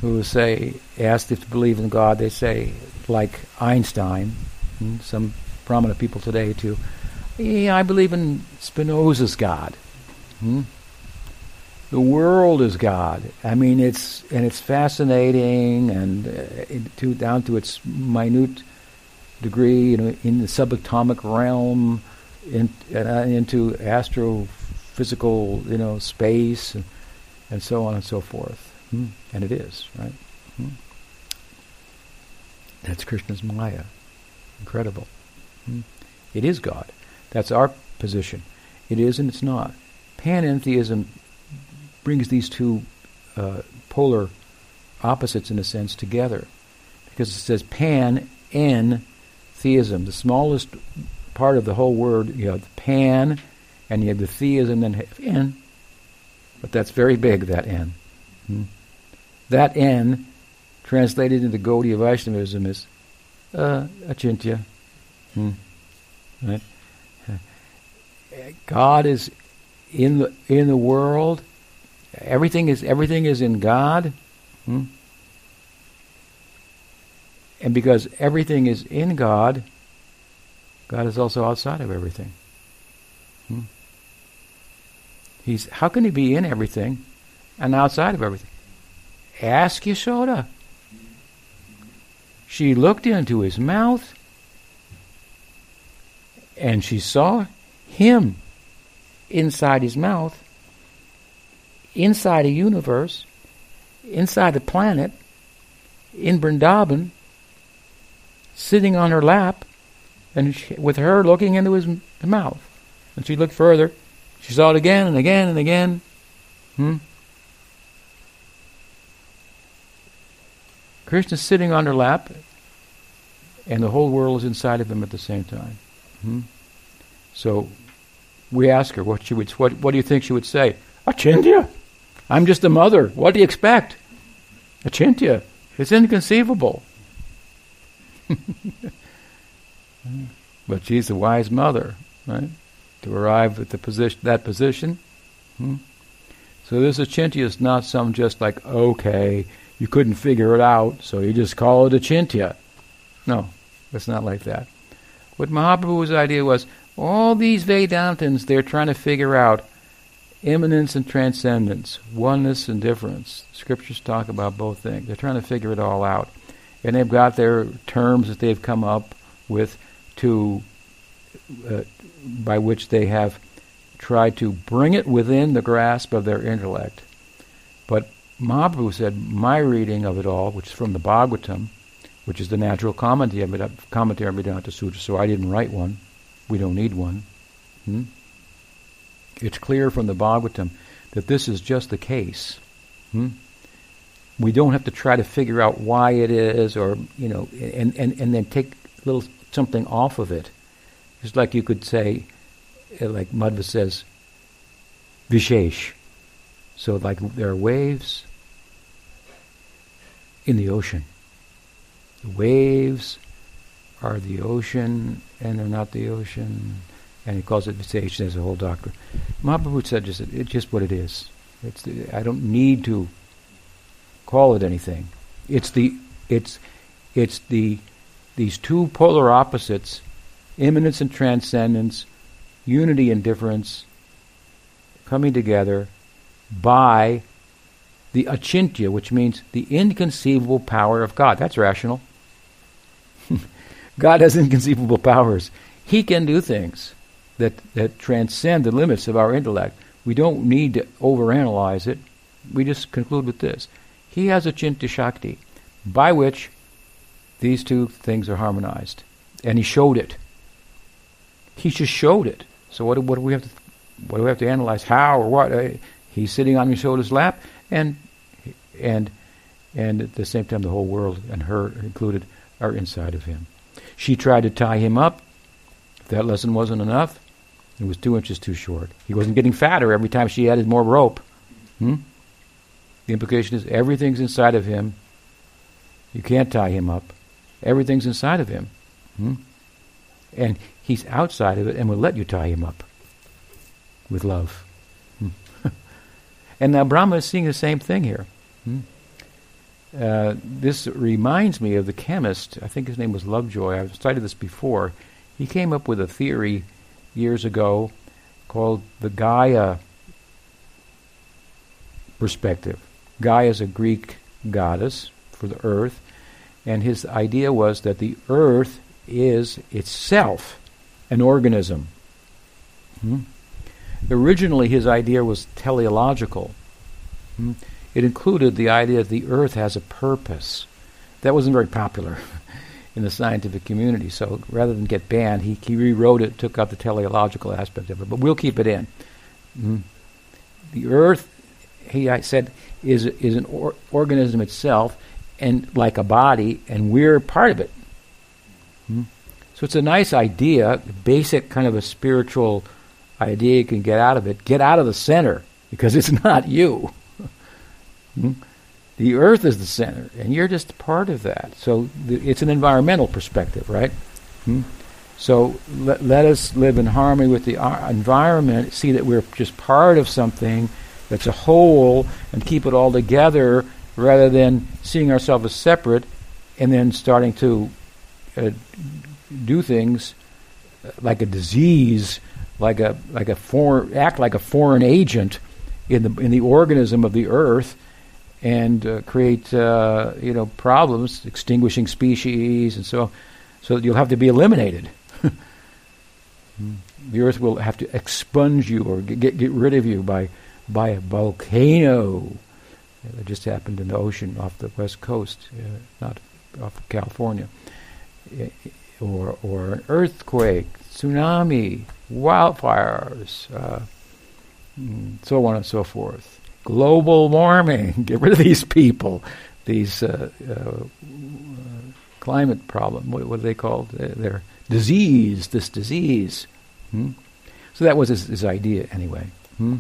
who say, asked if to believe in God, they say, like Einstein, and some prominent people today too, yeah, I believe in Spinoza's God. Hmm? The world is God. I mean, it's and it's fascinating and uh, to, down to its minute degree, you know, in the subatomic realm in, uh, into astrophysical, you know, space and, and, so on and so forth. Hmm. And it is, right? Hmm. That's Krishna's Maya. Incredible. Hmm. It is God. That's our position. It is and it's not. Panentheism brings these two uh, polar opposites, in a sense, together. Because it says pan, en, theism. The smallest part of the whole word. You have the pan, and you have the theism, then n. But that's very big, that n. Hmm? That n, translated into Gaudiya Vaishnavism, is uh, achintya. Hmm. Right? God is in the in the world. Everything is everything is in God. Hmm? And because everything is in God, God is also outside of everything. Hmm? He's how can he be in everything and outside of everything? Ask Yashoda. She looked into his mouth and she saw him inside his mouth, inside a universe, inside a planet, in Vrindavan, sitting on her lap, and she, with her looking into his mouth. And she looked further. She saw it again and again and again. Hmm? Krishna's sitting on her lap, and the whole world is inside of him at the same time. Hmm? So we ask her what she would. What, what do you think she would say? Achintya, I'm just a mother. What do you expect? Achintya, it's inconceivable. but she's a wise mother, right? To arrive at the position, that position. Hmm? So this achintya is not some just like okay, you couldn't figure it out, so you just call it achintya. No, it's not like that. What Mahaprabhu's idea was, all these Vedantins, they're trying to figure out immanence and transcendence, oneness and difference. Scriptures talk about both things. They're trying to figure it all out. And they've got their terms that they've come up with to uh, by which they have tried to bring it within the grasp of their intellect. But Mahaprabhu said, my reading of it all, which is from the Bhagavatam, which is the natural commentary of Vedanta Sutra, so I didn't write one. We don't need one. Hmm? It's clear from the Bhagavatam that this is just the case. Hmm? We don't have to try to figure out why it is, or you know, and, and, and then take little something off of it. It's like you could say, uh, like Madhva says, Vishesh. So like there are waves in the ocean. The waves are the ocean, and they're not the ocean, and he calls it Vishesh. as a whole doctrine. Mahaprabhu said just it's just what it is. It's the, I don't need to call it anything. It's the it's it's the these two polar opposites, immanence and transcendence, unity and difference, coming together by the achintya, which means the inconceivable power of God. That's rational. God has inconceivable powers. He can do things that, that transcend the limits of our intellect. We don't need to overanalyze it. We just conclude with this. He has achintya shakti, by which these two things are harmonized. And he showed it. He just showed it. So what, what do we have to what do we have to analyze? How or what? Uh, he's sitting on Yashoda's lap, and and and at the same time, the whole world and her included are inside of him. She tried to tie him up. That lesson wasn't enough, it was two inches too short. He wasn't getting fatter every time she added more rope. Hmm? The implication is everything's inside of him. You can't tie him up. Everything's inside of him. Hmm? And he's outside of it and will let you tie him up with love. Hmm. and now Brahma is seeing the same thing here. Hmm? Uh, this reminds me of the chemist, I think his name was Lovejoy. I've studied this before. He came up with a theory years ago called the Gaia perspective. Gaia is a Greek goddess for the earth, and his idea was that the earth is itself an organism. Hmm? Originally, his idea was teleological. Hmm? It included the idea that the earth has a purpose. That wasn't very popular in the scientific community, so rather than get banned, he, he rewrote it, took out the teleological aspect of it, but we'll keep it in. Hmm? The earth, he I said, is, is an or- organism itself, and like a body, and we're part of it. Hmm? So it's a nice idea, basic kind of a spiritual idea you can get out of it. Get out of the center because it's not you. hmm? The earth is the center, and you're just part of that. So th- it's an environmental perspective, right? Hmm? So let, let us live in harmony with the uh, environment, see that we're just part of something that's a whole, and keep it all together rather than seeing ourselves as separate and then starting to uh, do things like a disease, like a like a foreign act like a foreign agent in the in the organism of the earth, and uh, create uh, you know problems, extinguishing species, and so so you'll have to be eliminated. the earth will have to expunge you or get get rid of you by by a volcano that just happened in the ocean off the west coast, uh, not off of California, or or an earthquake, tsunami, wildfires, uh, so on and so forth. Global warming, get rid of these people, these uh, uh, climate problem. What, what, are they called? They're disease. This disease. Hmm? So that was his, his idea, anyway. Hmm?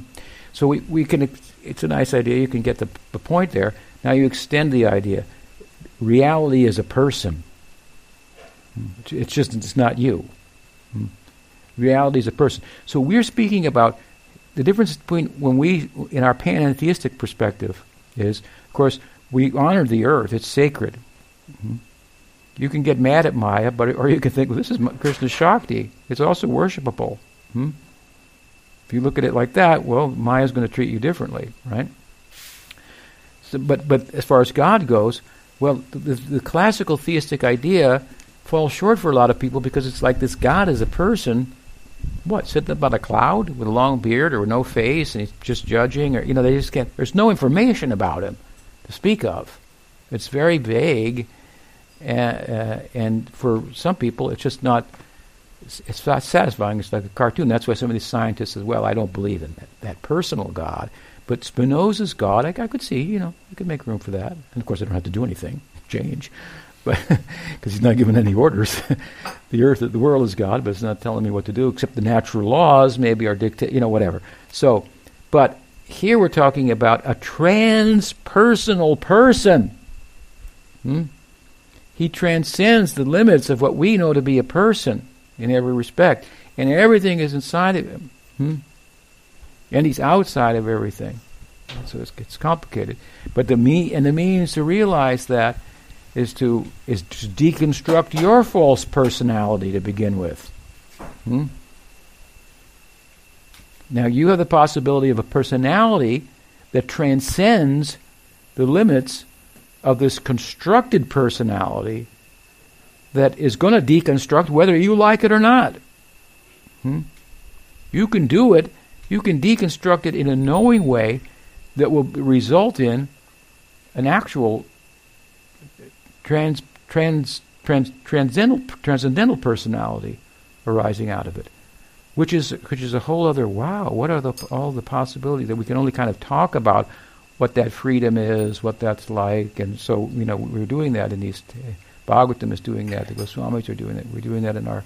So we, we can. It's a nice idea. You can get the, the point there. Now you extend the idea. Reality is a person. Hmm? It's just it's not you. Hmm? Reality is a person. So we're speaking about the difference between when we, in our pantheistic perspective, is of course we honor the earth; it's sacred. Hmm? You can get mad at Maya, but or you can think, well, this is Krishna Shakti. It's also worshipable. Hmm? If you look at it like that, well, Maya's going to treat you differently, right? So, but but as far as God goes, well, the, the, classical theistic idea falls short for a lot of people because it's like this God is a person, what sitting about a cloud with a long beard or no face, and he's just judging, or you know, they just can't. There's no information about him to speak of. It's very vague, and, uh, and for some people, it's just not. It's, not satisfying. It's like a cartoon. That's why some of these scientists as well. I don't believe in that, that personal God, but Spinoza's God, I, I could see. You know, you could make room for that. And of course, I don't have to do anything, change, because he's not giving any orders. the earth, the world is God, but it's not telling me what to do. Except the natural laws maybe are dictate. You know, whatever. So, but here we're talking about a transpersonal person. Hmm? He transcends the limits of what we know to be a person in every respect. And everything is inside of him. Hmm? And he's outside of everything. So it's, it's complicated. But the me and the means to realize that is to is to deconstruct your false personality to begin with. Hmm? Now you have the possibility of a personality that transcends the limits of this constructed personality that is going to deconstruct whether you like it or not. Hmm? You can do it. You can deconstruct it in a knowing way that will result in an actual trans, trans, trans, transcendental, transcendental personality arising out of it, which is which is a whole other wow. What are the, all the possibilities that we can only kind of talk about what that freedom is, what that's like, and so you know we're doing that in these. T- Bhagavatam is doing that. The Goswamis are doing it. We're doing that in our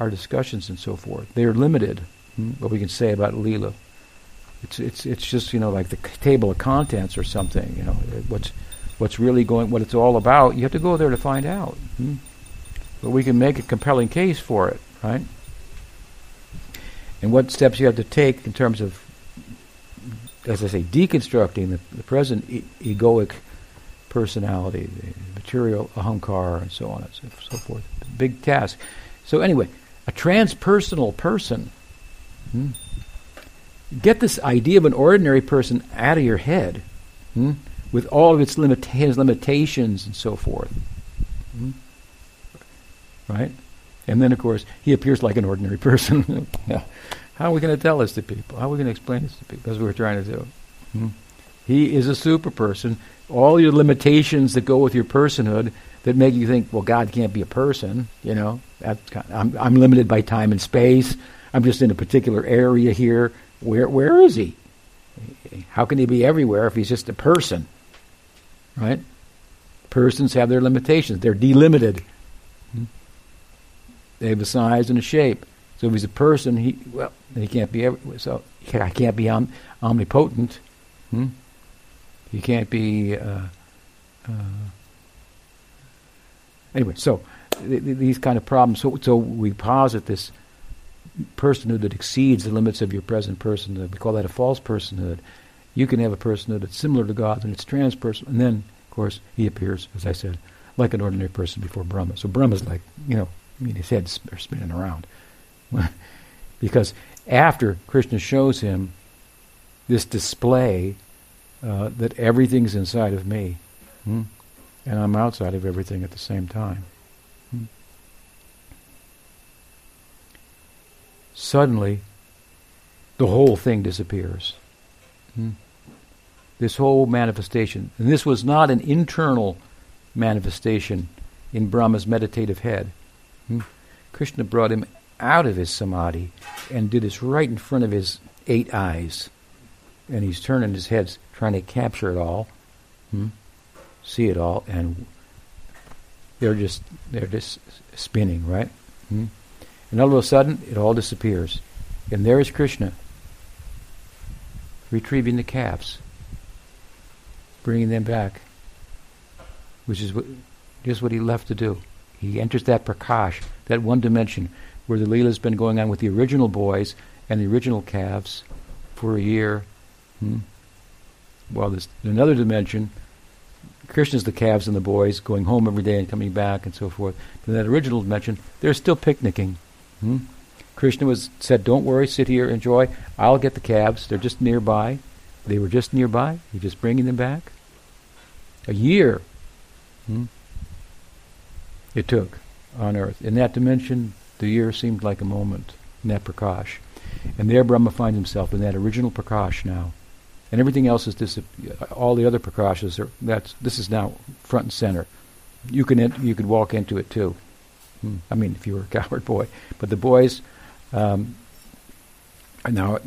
our discussions and so forth. They are limited. Hmm, what we can say about Leela. It's it's it's just you know like the table of contents or something. You know what's what's really going, what it's all about. You have to go there to find out. Hmm? But we can make a compelling case for it, right? And what steps you have to take in terms of as I say, deconstructing the, the present e- egoic personality, the material ahankar, and so on and so, so, forth. Big task. So anyway, a transpersonal person. Hmm, get this idea of an ordinary person out of your head, hmm, with all of its limita- his limitations and so forth. Hmm? Right? And then, of course, he appears like an ordinary person. How are we going to tell this to people? How are we going to explain this to people? That's what we're trying to do. Hmm? He is a super person. All your limitations that go with your personhood that make you think, well, God can't be a person. You know, kind of, I'm, I'm limited by time and space. I'm just in a particular area here. Where where is he? How can he be everywhere if he's just a person? Right? Persons have their limitations. They're delimited. They have a size and a shape. So if he's a person, he well, he can't be every, so I can't be om, omnipotent. Hmm? He can't be. Uh, uh, anyway, so th- th- these kind of problems. So, so we posit this personhood that exceeds the limits of your present personhood. We call that a false personhood. You can have a personhood that's similar to God's and it's transpersonal. And then, of course, he appears, as I said, like an ordinary person before Brahma. So Brahma's like, you know, I mean, his head's spinning around. because after Krishna shows him this display uh, that everything's inside of me, hmm, and I'm outside of everything at the same time. Hmm. Suddenly, the whole thing disappears. Hmm. This whole manifestation. And this was not an internal manifestation in Brahma's meditative head. Hmm. Krishna brought him out of his samadhi and did this right in front of his eight eyes. And he's turning his head, trying to capture it all, hmm, see it all, and they're just they're just spinning, right? Hmm? And all of a sudden, it all disappears, and there is Krishna retrieving the calves, bringing them back, which is what, just what he left to do. He enters that prakash, that one dimension where the Leela has been going on with the original boys and the original calves for a year. Hmm? Well, there's another dimension. Krishna's the calves and the boys going home every day and coming back and so forth. But in that original dimension, they're still picnicking. Hmm? Krishna was said, "Don't worry, sit here, enjoy. I'll get the calves. They're just nearby. They were just nearby. You're just bringing them back." A year. Hmm? It took on earth. In that dimension, the year seemed like a moment in that Prakash. And there Brahma finds himself in that original Prakash now. And everything else is dis- all the other Prakashas are that's this is now front and center. You can ent- you could walk into it too. Hmm. I mean, if you were a coward boy, but the boys um, now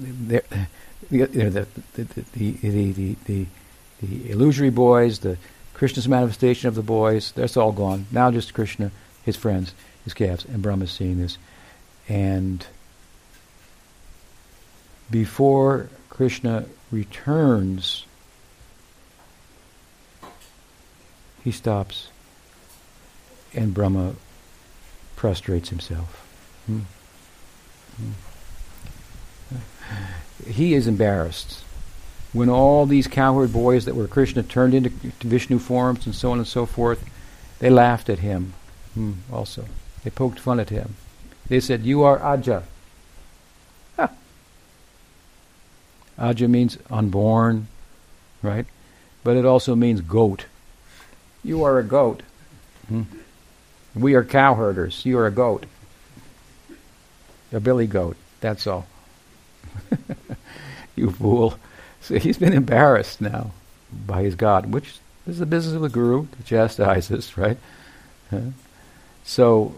the, the, the, the, the, illusory boys, the Krishna's manifestation of the boys, that's all gone. Now just Krishna, his friends, his calves, and Brahma's seeing this. And before Krishna returns, he stops and Brahma prostrates himself. Hmm. Hmm. He is embarrassed. When all these cowherd boys that were Krishna turned into Vishnu forms and so on and so forth, they laughed at him hmm, also. They poked fun at him. They said, You are Aja. Huh. Aja means unborn, right? But it also means goat. You are a goat. Hmm. We are cowherders. You are a goat. A billy goat. That's all. you fool. So he's been embarrassed now by his God, which is the business of the guru to chastise us, right? So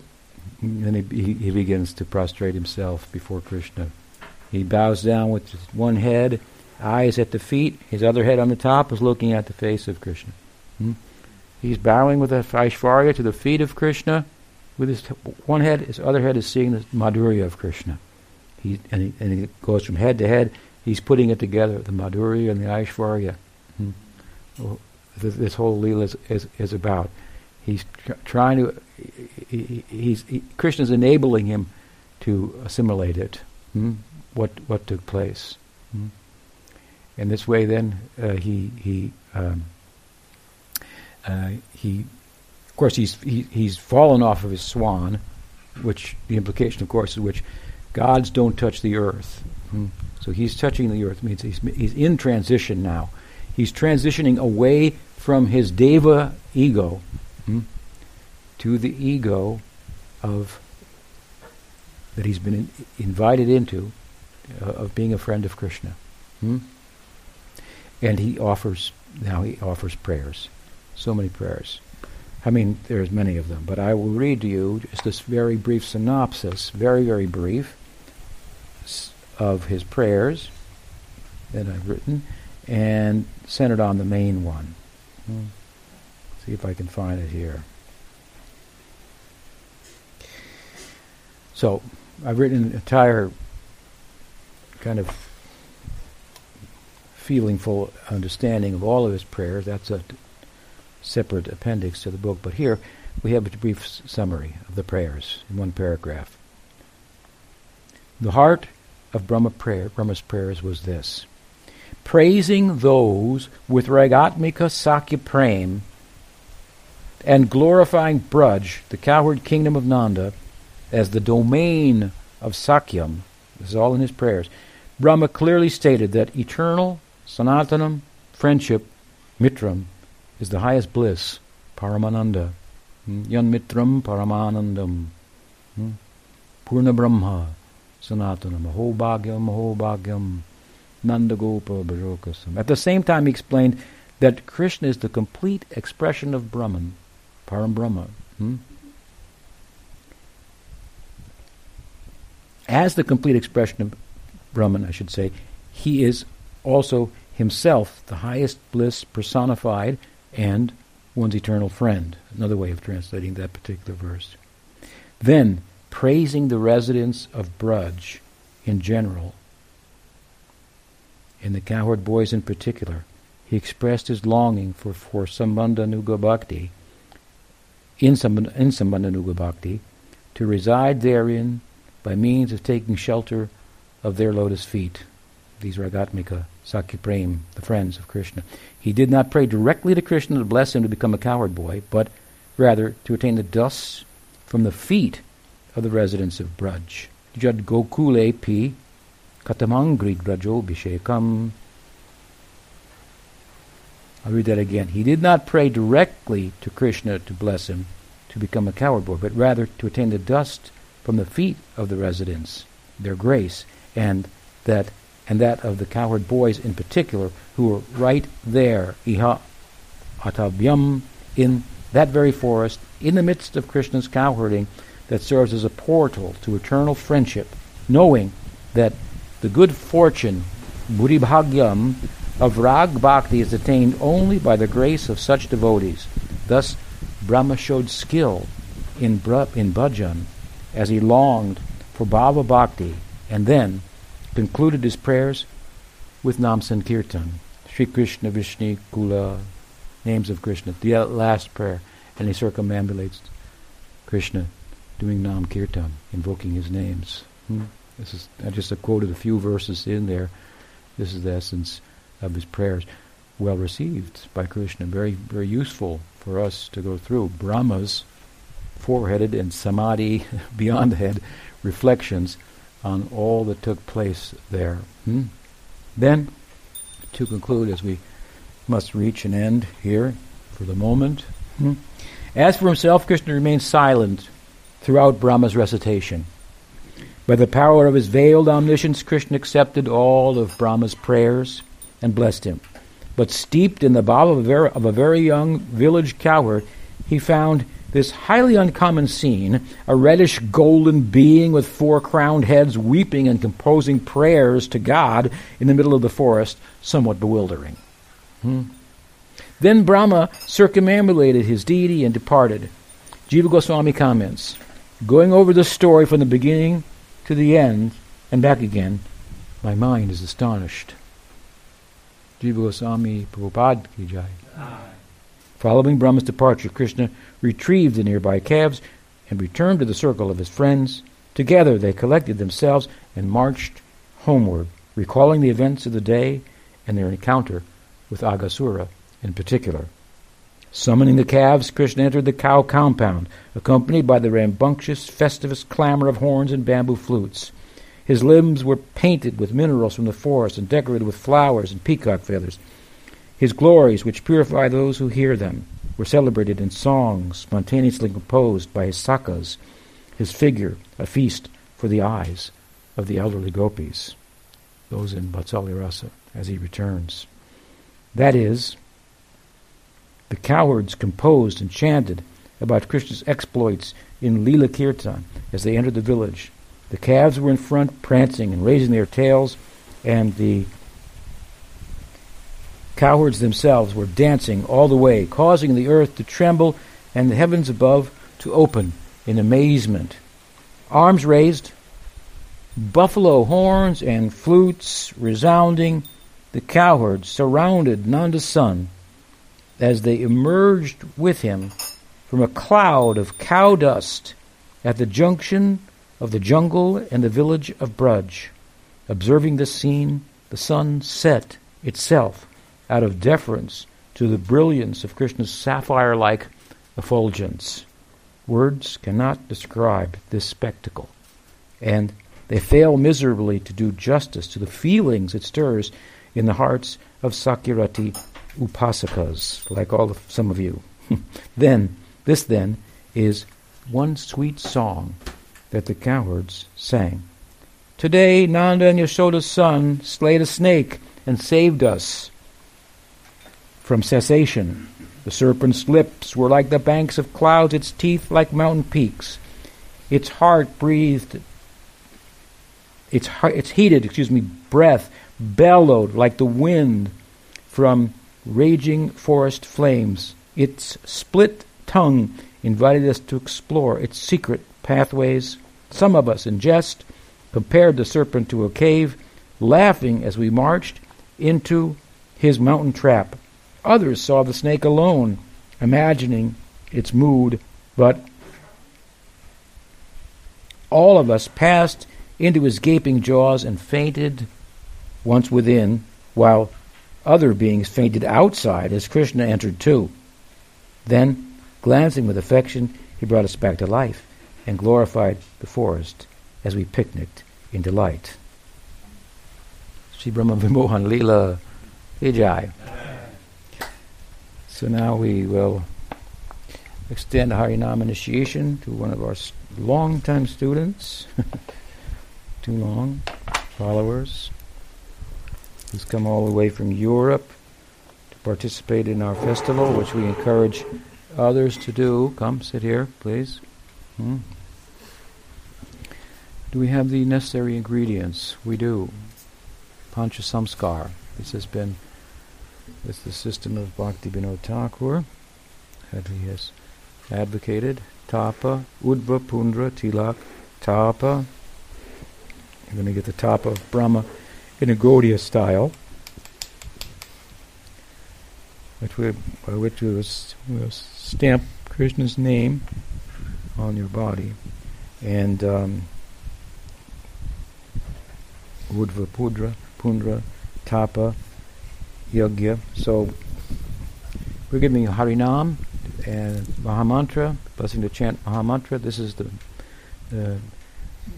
then he, he, begins to prostrate himself before Krishna. He bows down with one head, eyes at the feet, his other head on the top is looking at the face of Krishna. Hmm? He's bowing with a Aishvarya to the feet of Krishna. With his one head, his other head is seeing the Madhurya of Krishna. He, and, he, and he goes from head to head. He's putting it together, the Madhurya and the Aishvarya. Hmm? Well, this, this, whole Leela is, is, is about. He's tr- trying to he, he's he, Krishna's enabling him to assimilate it. Hmm? What what took place? Hmm? And this way, then uh, he he um, uh, he of course he's he, he's fallen off of his swan, which the implication, of course, is which gods don't touch the earth. Hmm? So he's touching the earth. Means he's he's in transition now. He's transitioning away from his deva ego. Hmm? to the ego of that he's been in, invited into uh, of being a friend of Krishna. Hmm? And he offers now he offers prayers, so many prayers. I mean, there's many of them, but I will read to you just this very brief synopsis, very very brief, of his prayers that I've written, and centered on the main one. Hmm. See if I can find it here. So I've written an entire kind of feelingful understanding of all of his prayers. That's a separate appendix to the book, but here we have a brief summary of the prayers in one paragraph. The heart of Brahma prayer, Brahma's prayers was this praising those with Ragatmika Sakhya Prem and glorifying Braj, the cowherd kingdom of Nanda, as the domain of Sakhyam. This is all in his prayers. Brahma clearly stated that eternal, Sanatanam, friendship, Mitram, is the highest bliss, Paramananda. Hmm? Yan Mitram Paramanandam. Hmm? Purna Brahma, Sanatanam, Mahobhagyam, Mahobhagyam, Nandagopa Bhajokasam. At the same time, he explained that Krishna is the complete expression of Brahman, Param Brahma. Hmm? As the complete expression of Brahman, I should say, he is also himself the highest bliss personified and one's eternal friend. Another way of translating that particular verse. Then, praising the residents of Braj in general, and the cowherd boys in particular, he expressed his longing for, for Sambandhanuga Bhakti, in, Samband, in Sambandhanuga Bhakti, to reside therein by means of taking shelter of their lotus feet, these Ragatmika, Sakhyaprem, the friends of Krishna. He did not pray directly to Krishna to bless him to become a cowherd boy, but rather to attain the dust from the feet of the residents of Braj. Jad Gokule Pi Katamangri Brajo Bishekam. I'll read that again. He did not pray directly to Krishna to bless him to become a cowherd boy, but rather to attain the dust from the feet of the residents, their grace, and that and that of the cowherd boys in particular, who were right there, iha atavyam, in that very forest, in the midst of Krishna's cowherding, that serves as a portal to eternal friendship, knowing that the good fortune, buddhibhagyam, of rag bhakti is attained only by the grace of such devotees. Thus, Brahma showed skill in, in bhajan as he longed for bhava bhakti, and then concluded his prayers with Nam Sankirtan, Sri Krishna Vrishni Kula, names of Krishna, the last prayer, and he circumambulates Krishna doing Nam Kirtan, invoking his names. Hmm? This is I just quoted a few verses in there. This is the essence of his prayers. Well received by Krishna, very very useful for us to go through. Brahma's four-headed and samadhi beyond the head reflections on all that took place there. Hmm? Then, to conclude, as we must reach an end here for the moment, hmm? as for himself, Krishna remains silent throughout Brahma's recitation. By the power of his veiled omniscience, Krishna accepted all of Brahma's prayers and blessed him. But steeped in the bhava of a very, of a very young village cowherd, he found this highly uncommon scene, a reddish golden being with four crowned heads weeping and composing prayers to God in the middle of the forest, somewhat bewildering. Hmm. Then Brahma circumambulated his deity and departed. Jiva Goswami comments Going over the story from the beginning to the end and back again, my mind is astonished. Jiva Goswami Prabhupada Jai. Following Brahma's departure, Krishna retrieved the nearby calves and returned to the circle of his friends. Together they collected themselves and marched homeward, recalling the events of the day and their encounter with Aghasura in particular. Summoning the calves, Krishna entered the cow compound, accompanied by the rambunctious, festivus clamor of horns and bamboo flutes. His limbs were painted with minerals from the forest and decorated with flowers and peacock feathers. His glories, which purify those who hear them, were celebrated in songs spontaneously composed by his sakhas, his figure a feast for the eyes of the elderly gopis, those in Vatsalya Rasa, as he returns. That is, the cowherds composed and chanted about Krishna's exploits in Lila Kirtan as they entered the village. The calves were in front, prancing and raising their tails, and the Cowherds themselves were dancing all the way, causing the earth to tremble and the heavens above to open in amazement. Arms raised, buffalo horns and flutes resounding, the cowherds surrounded Nanda's son, as they emerged with him from a cloud of cow dust at the junction of the jungle and the village of Braj. Observing this scene, the sun set itself out of deference to the brilliance of Krishna's sapphire like effulgence. Words cannot describe this spectacle, and they fail miserably to do justice to the feelings it stirs in the hearts of Sakhyarati upasakas, like all of some of you. then, this then is one sweet song that the cowards sang. Today, Nanda and Yashoda's son slayed a snake and saved us from cessation. The serpent's lips were like the banks of clouds, its teeth like mountain peaks. Its heart breathed, its, heart, its heated, excuse me, breath bellowed like the wind from raging forest flames. Its split tongue invited us to explore its secret pathways. Some of us, in jest, compared the serpent to a cave, laughing as we marched into his mountain trap. Others saw the snake alone, imagining its mood, but all of us passed into his gaping jaws and fainted once within, while other beings fainted outside as Krishna entered too. Then, glancing with affection, he brought us back to life and glorified the forest as we picnicked in delight. Sri Brahma Vimohan Leela Vijay. So now we will extend Harinam initiation to one of our long-time students, too long, followers, who's come all the way from Europe to participate in our festival, which we encourage others to do. Come, sit here, please. Hmm. Do we have the necessary ingredients? We do. Pancha Samskar. This has been it's the system of Bhakti Vinod Thakur that he has advocated. Tapa, Udva, Pundra, Tilak, Tapa. You're going to get the Tapa of Brahma in a Gaudiya style, which we, by which we will, stamp Krishna's name on your body. And um, Udva Pudra, Pundra, Tapa, Yagya. So we're giving you Harinam and Mahamantra, blessing to chant Mahamantra. This is the, the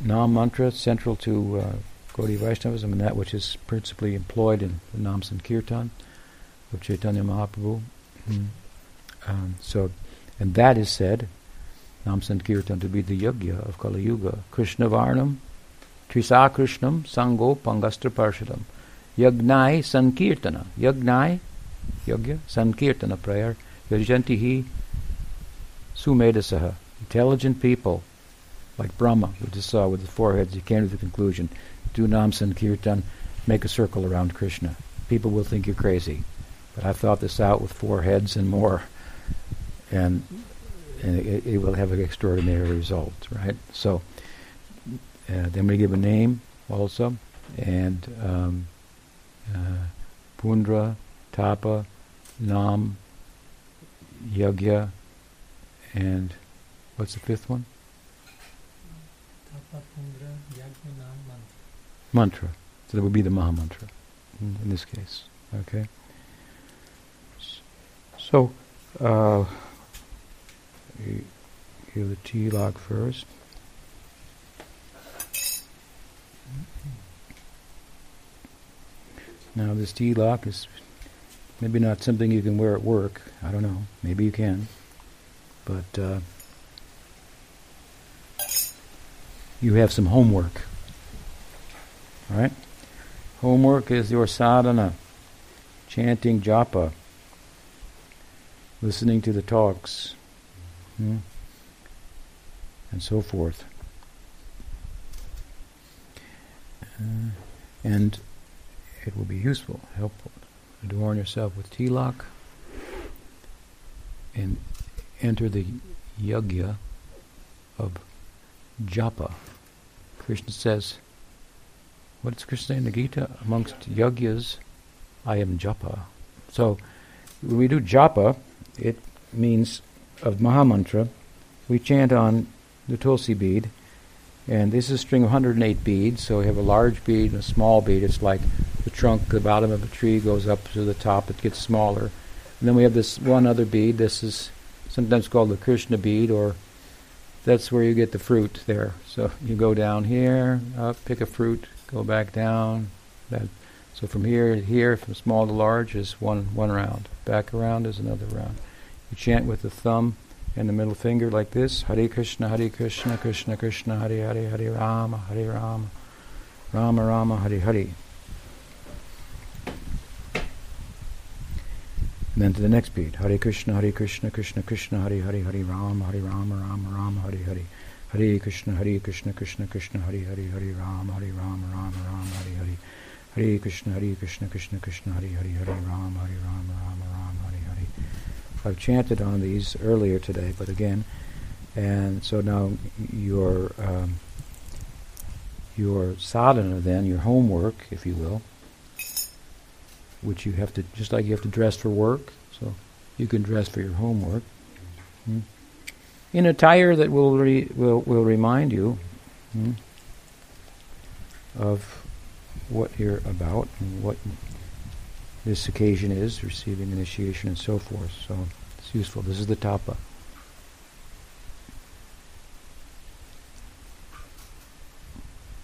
Nam mantra central to uh, Gaudiya Vaishnavism and that which is principally employed in the Nam Sankirtan of Chaitanya Mahaprabhu. Mm. Um, so, and that is said, Nam Sankirtan to be the yagya of Kali Yuga. Krishna Varnam, Trisa Krishnam, Sango Pangastra Parshadam. Yagnai Sankirtana. Yagnai, Yogya, Sankirtana prayer. Yajantihi Sumedasaha. Intelligent people, like Brahma, we just saw with the foreheads, he came to the conclusion, do Nam Sankirtan, make a circle around Krishna. People will think you're crazy. But I've thought this out with four heads and more, and, and it, it will have an extraordinary result, right? So, uh, then we give a name also, and um, uh, Pundra, Tapa, Nam, Yagya, and what's the fifth one? Tapa, Pundra. Mantra. So that would be the Maha Mantra in, this case. Okay. So, uh, hear the tilak first. Now, this tilak is maybe not something you can wear at work. I don't know. Maybe you can. But uh, you have some homework. Right? Homework is your sadhana, chanting japa, listening to the talks, hmm, and so forth. Uh, and it will be useful, helpful. Adorn yourself with tilak and enter the yagya of japa. Krishna says, what does Krishna say in the Gita? Amongst yagyas, I am japa. So when we do japa, it means of Mahamantra. We chant on the Tulsi bead, and this is a string of 108 beads. So we have a large bead and a small bead. It's like the trunk, the bottom of a tree goes up to the top. It gets smaller. And then we have this one other bead. This is sometimes called the Krishna bead, or that's where you get the fruit there. So you go down here, up, pick a fruit, go back down. That, so from here to here, from small to large, is one one round. Back around is another round. You chant with the thumb and the middle finger like this: Hare Krishna, Hare Krishna, Krishna Krishna, Hare Hare, Hare Rama, Hare Rama, Rama Rama, Hare Hare. And then to the next beat. Hare Krishna, Hare Krishna, Krishna Krishna, Hare Hare, Hare Rama, Hare Rama, Rama Rama, Hare Hare. Hare Krishna, Hare Krishna, Krishna Krishna, Hare Hare, Hare Rama, Hare Rama, Rama Rama, Hare Hare. Hare Krishna, Hare Krishna, Krishna Krishna, Hare Hare, Hare Rama, Hare Rama, Rama Rama, Hare Hare. I've chanted on these earlier today, but again, and so now your um, your sadhana then, your homework, if you will, which you have to, just like you have to dress for work, so you can dress for your homework. Hmm? In attire that will, re, will, will remind you hmm, of what you're about and what this occasion is, receiving initiation and so forth. So it's useful. This is the tapa.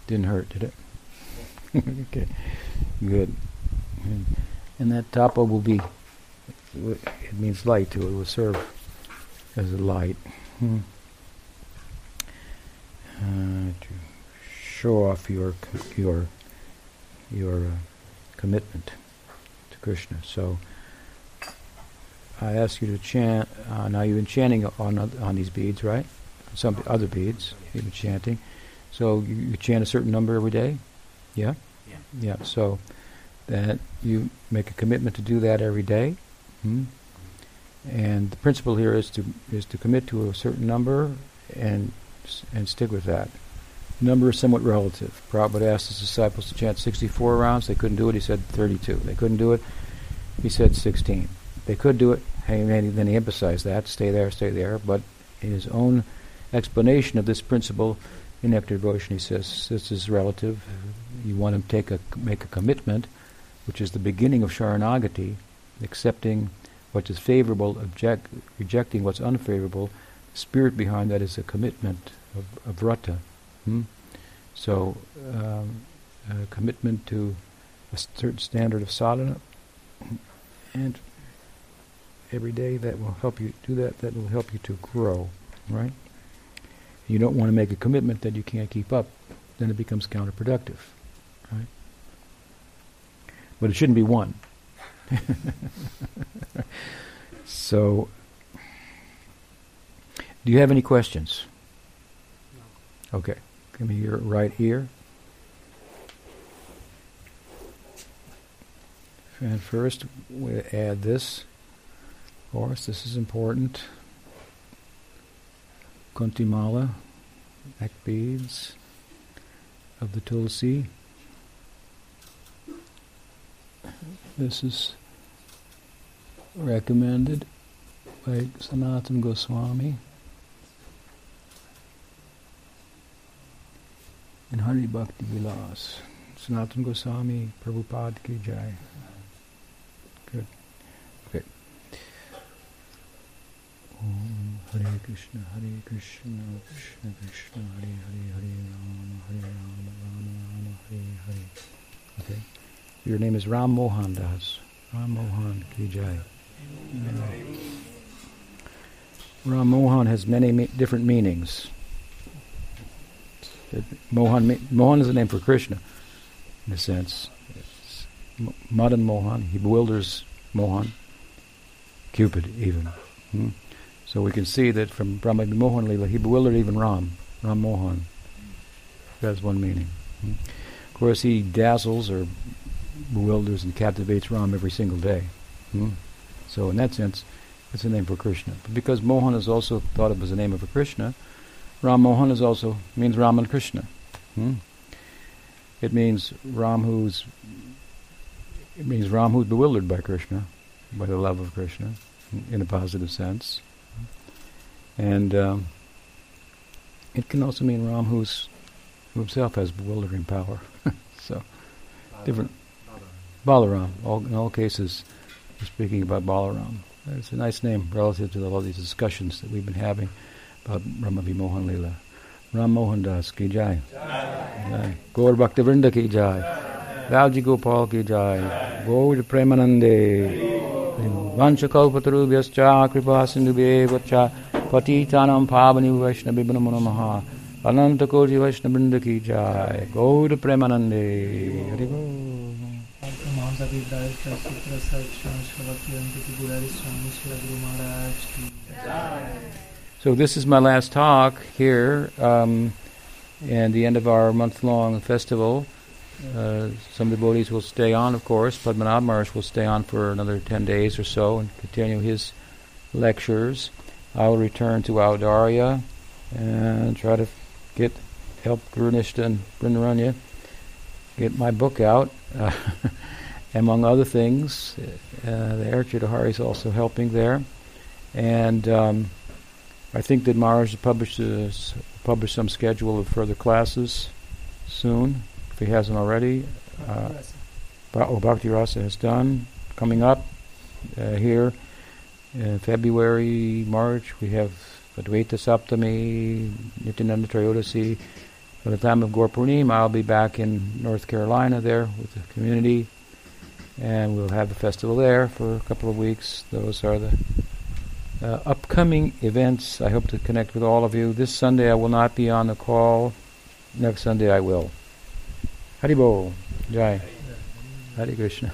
Didn't hurt, did it? okay, good. And that tapa will be, it means light too, it will serve as a light. Hmm. Uh, to show off your your your uh, commitment to Krishna. So I ask you to chant. Uh, now you've been chanting on on these beads, right? Some other beads you've been chanting. So you, you chant a certain number every day. Yeah. Yeah. Yeah. So that you make a commitment to do that every day. Hmm? And the principle here is to is to commit to a certain number and and stick with that. Number is somewhat relative. Prabhupada asked his disciples to chant 64 rounds. They couldn't do it. He said 32. They couldn't do it. He said 16. They could do it. And then he emphasized that. Stay there, stay there. But in his own explanation of this principle in Nectar Devotion, he says this is relative. You want to take a make a commitment which is the beginning of Sharanagati, accepting what is favorable, object, rejecting what's unfavorable. The spirit behind that is a commitment of, of vrata. Hmm? So, um, a commitment to a certain standard of sadhana, and every day that will help you do that, that will help you to grow, right? You don't want to make a commitment that you can't keep up, then it becomes counterproductive, right? but it shouldn't be one. so, do you have any questions? No. Okay, give me your right ear. And first, we add this. Of course, this is important. Kanthimala, neck beads of the Tulsi. This is recommended by Sanatana Goswami in Hari Bhakti Vilas. Sanatana Goswami, Prabhupada ki jai. Good. Okay. Om Hare Krishna, Hare Krishna, Krishna Krishna, Hare Hare, Hare Rama, Hare Rama, Rama Rama, Hare Hare. Okay. Your name is Ram Mohan Das. Ram Mohan Ki. Ram Mohan has many different meanings. It, Mohan, Mohan is a name for Krishna, in a sense. M- Madan Mohan, he bewilders Mohan, Cupid even. Hmm? So we can see that from Brahma Mohan Lila, he bewildered even Ram, Ram Mohan. That's one meaning. Hmm? Of course, he dazzles or bewilders and captivates Ram every single day. Hmm? So in that sense, it's a name for Krishna. But because Mohan is also thought of as a name of a Krishna, Ram Mohan is also means Ram and Krishna. Hmm? It means Ram who's it means Ram who's bewildered by Krishna, by the love of Krishna in a positive sense. And um, it can also mean Ram who's, who himself has bewildering power. so, different. Balaram. All, in all cases, we're speaking about Balaram. It's a nice name relative to all these discussions that we've been having about Brahma Vimohan Lila. Ram Mohan Das ki jai. jai. Gaur Bhakti Vrinda ki jai. Valji Gopal ki jai. Gaur Premanande. Vanchakalpatarubhyascha kripa sindhubhyevaccha patitanam pavani vaishnavibhamo namaha. Ananta Koti Vaishnavrinda ki jai. Gaur Premanande. So this is my last talk here, um, and the end of our month-long festival. Uh, some devotees will stay on, of course. Padmanabh Maharaj will stay on for another 10 days or so and continue his lectures. I will return to Audarya and try to get help Gurunishta and Brindaranya get my book out. Uh, among other things. Uh, the Archidahari is also helping there. And um, I think that Maharaj will publish, some schedule of further classes soon, if he hasn't already. Uh, oh, Bhakti Rasa has done. Coming up uh, here in February, March, we have Advaita Saptami, Nityananda Trayodasi. By the time of Gaur I'll be back in North Carolina there with the community and we'll have the festival there for a couple of weeks. Those are the uh, upcoming events. I hope to connect with all of you. This Sunday I will not be on the call. Next Sunday I will. Haribol. Jai. Hare Krishna.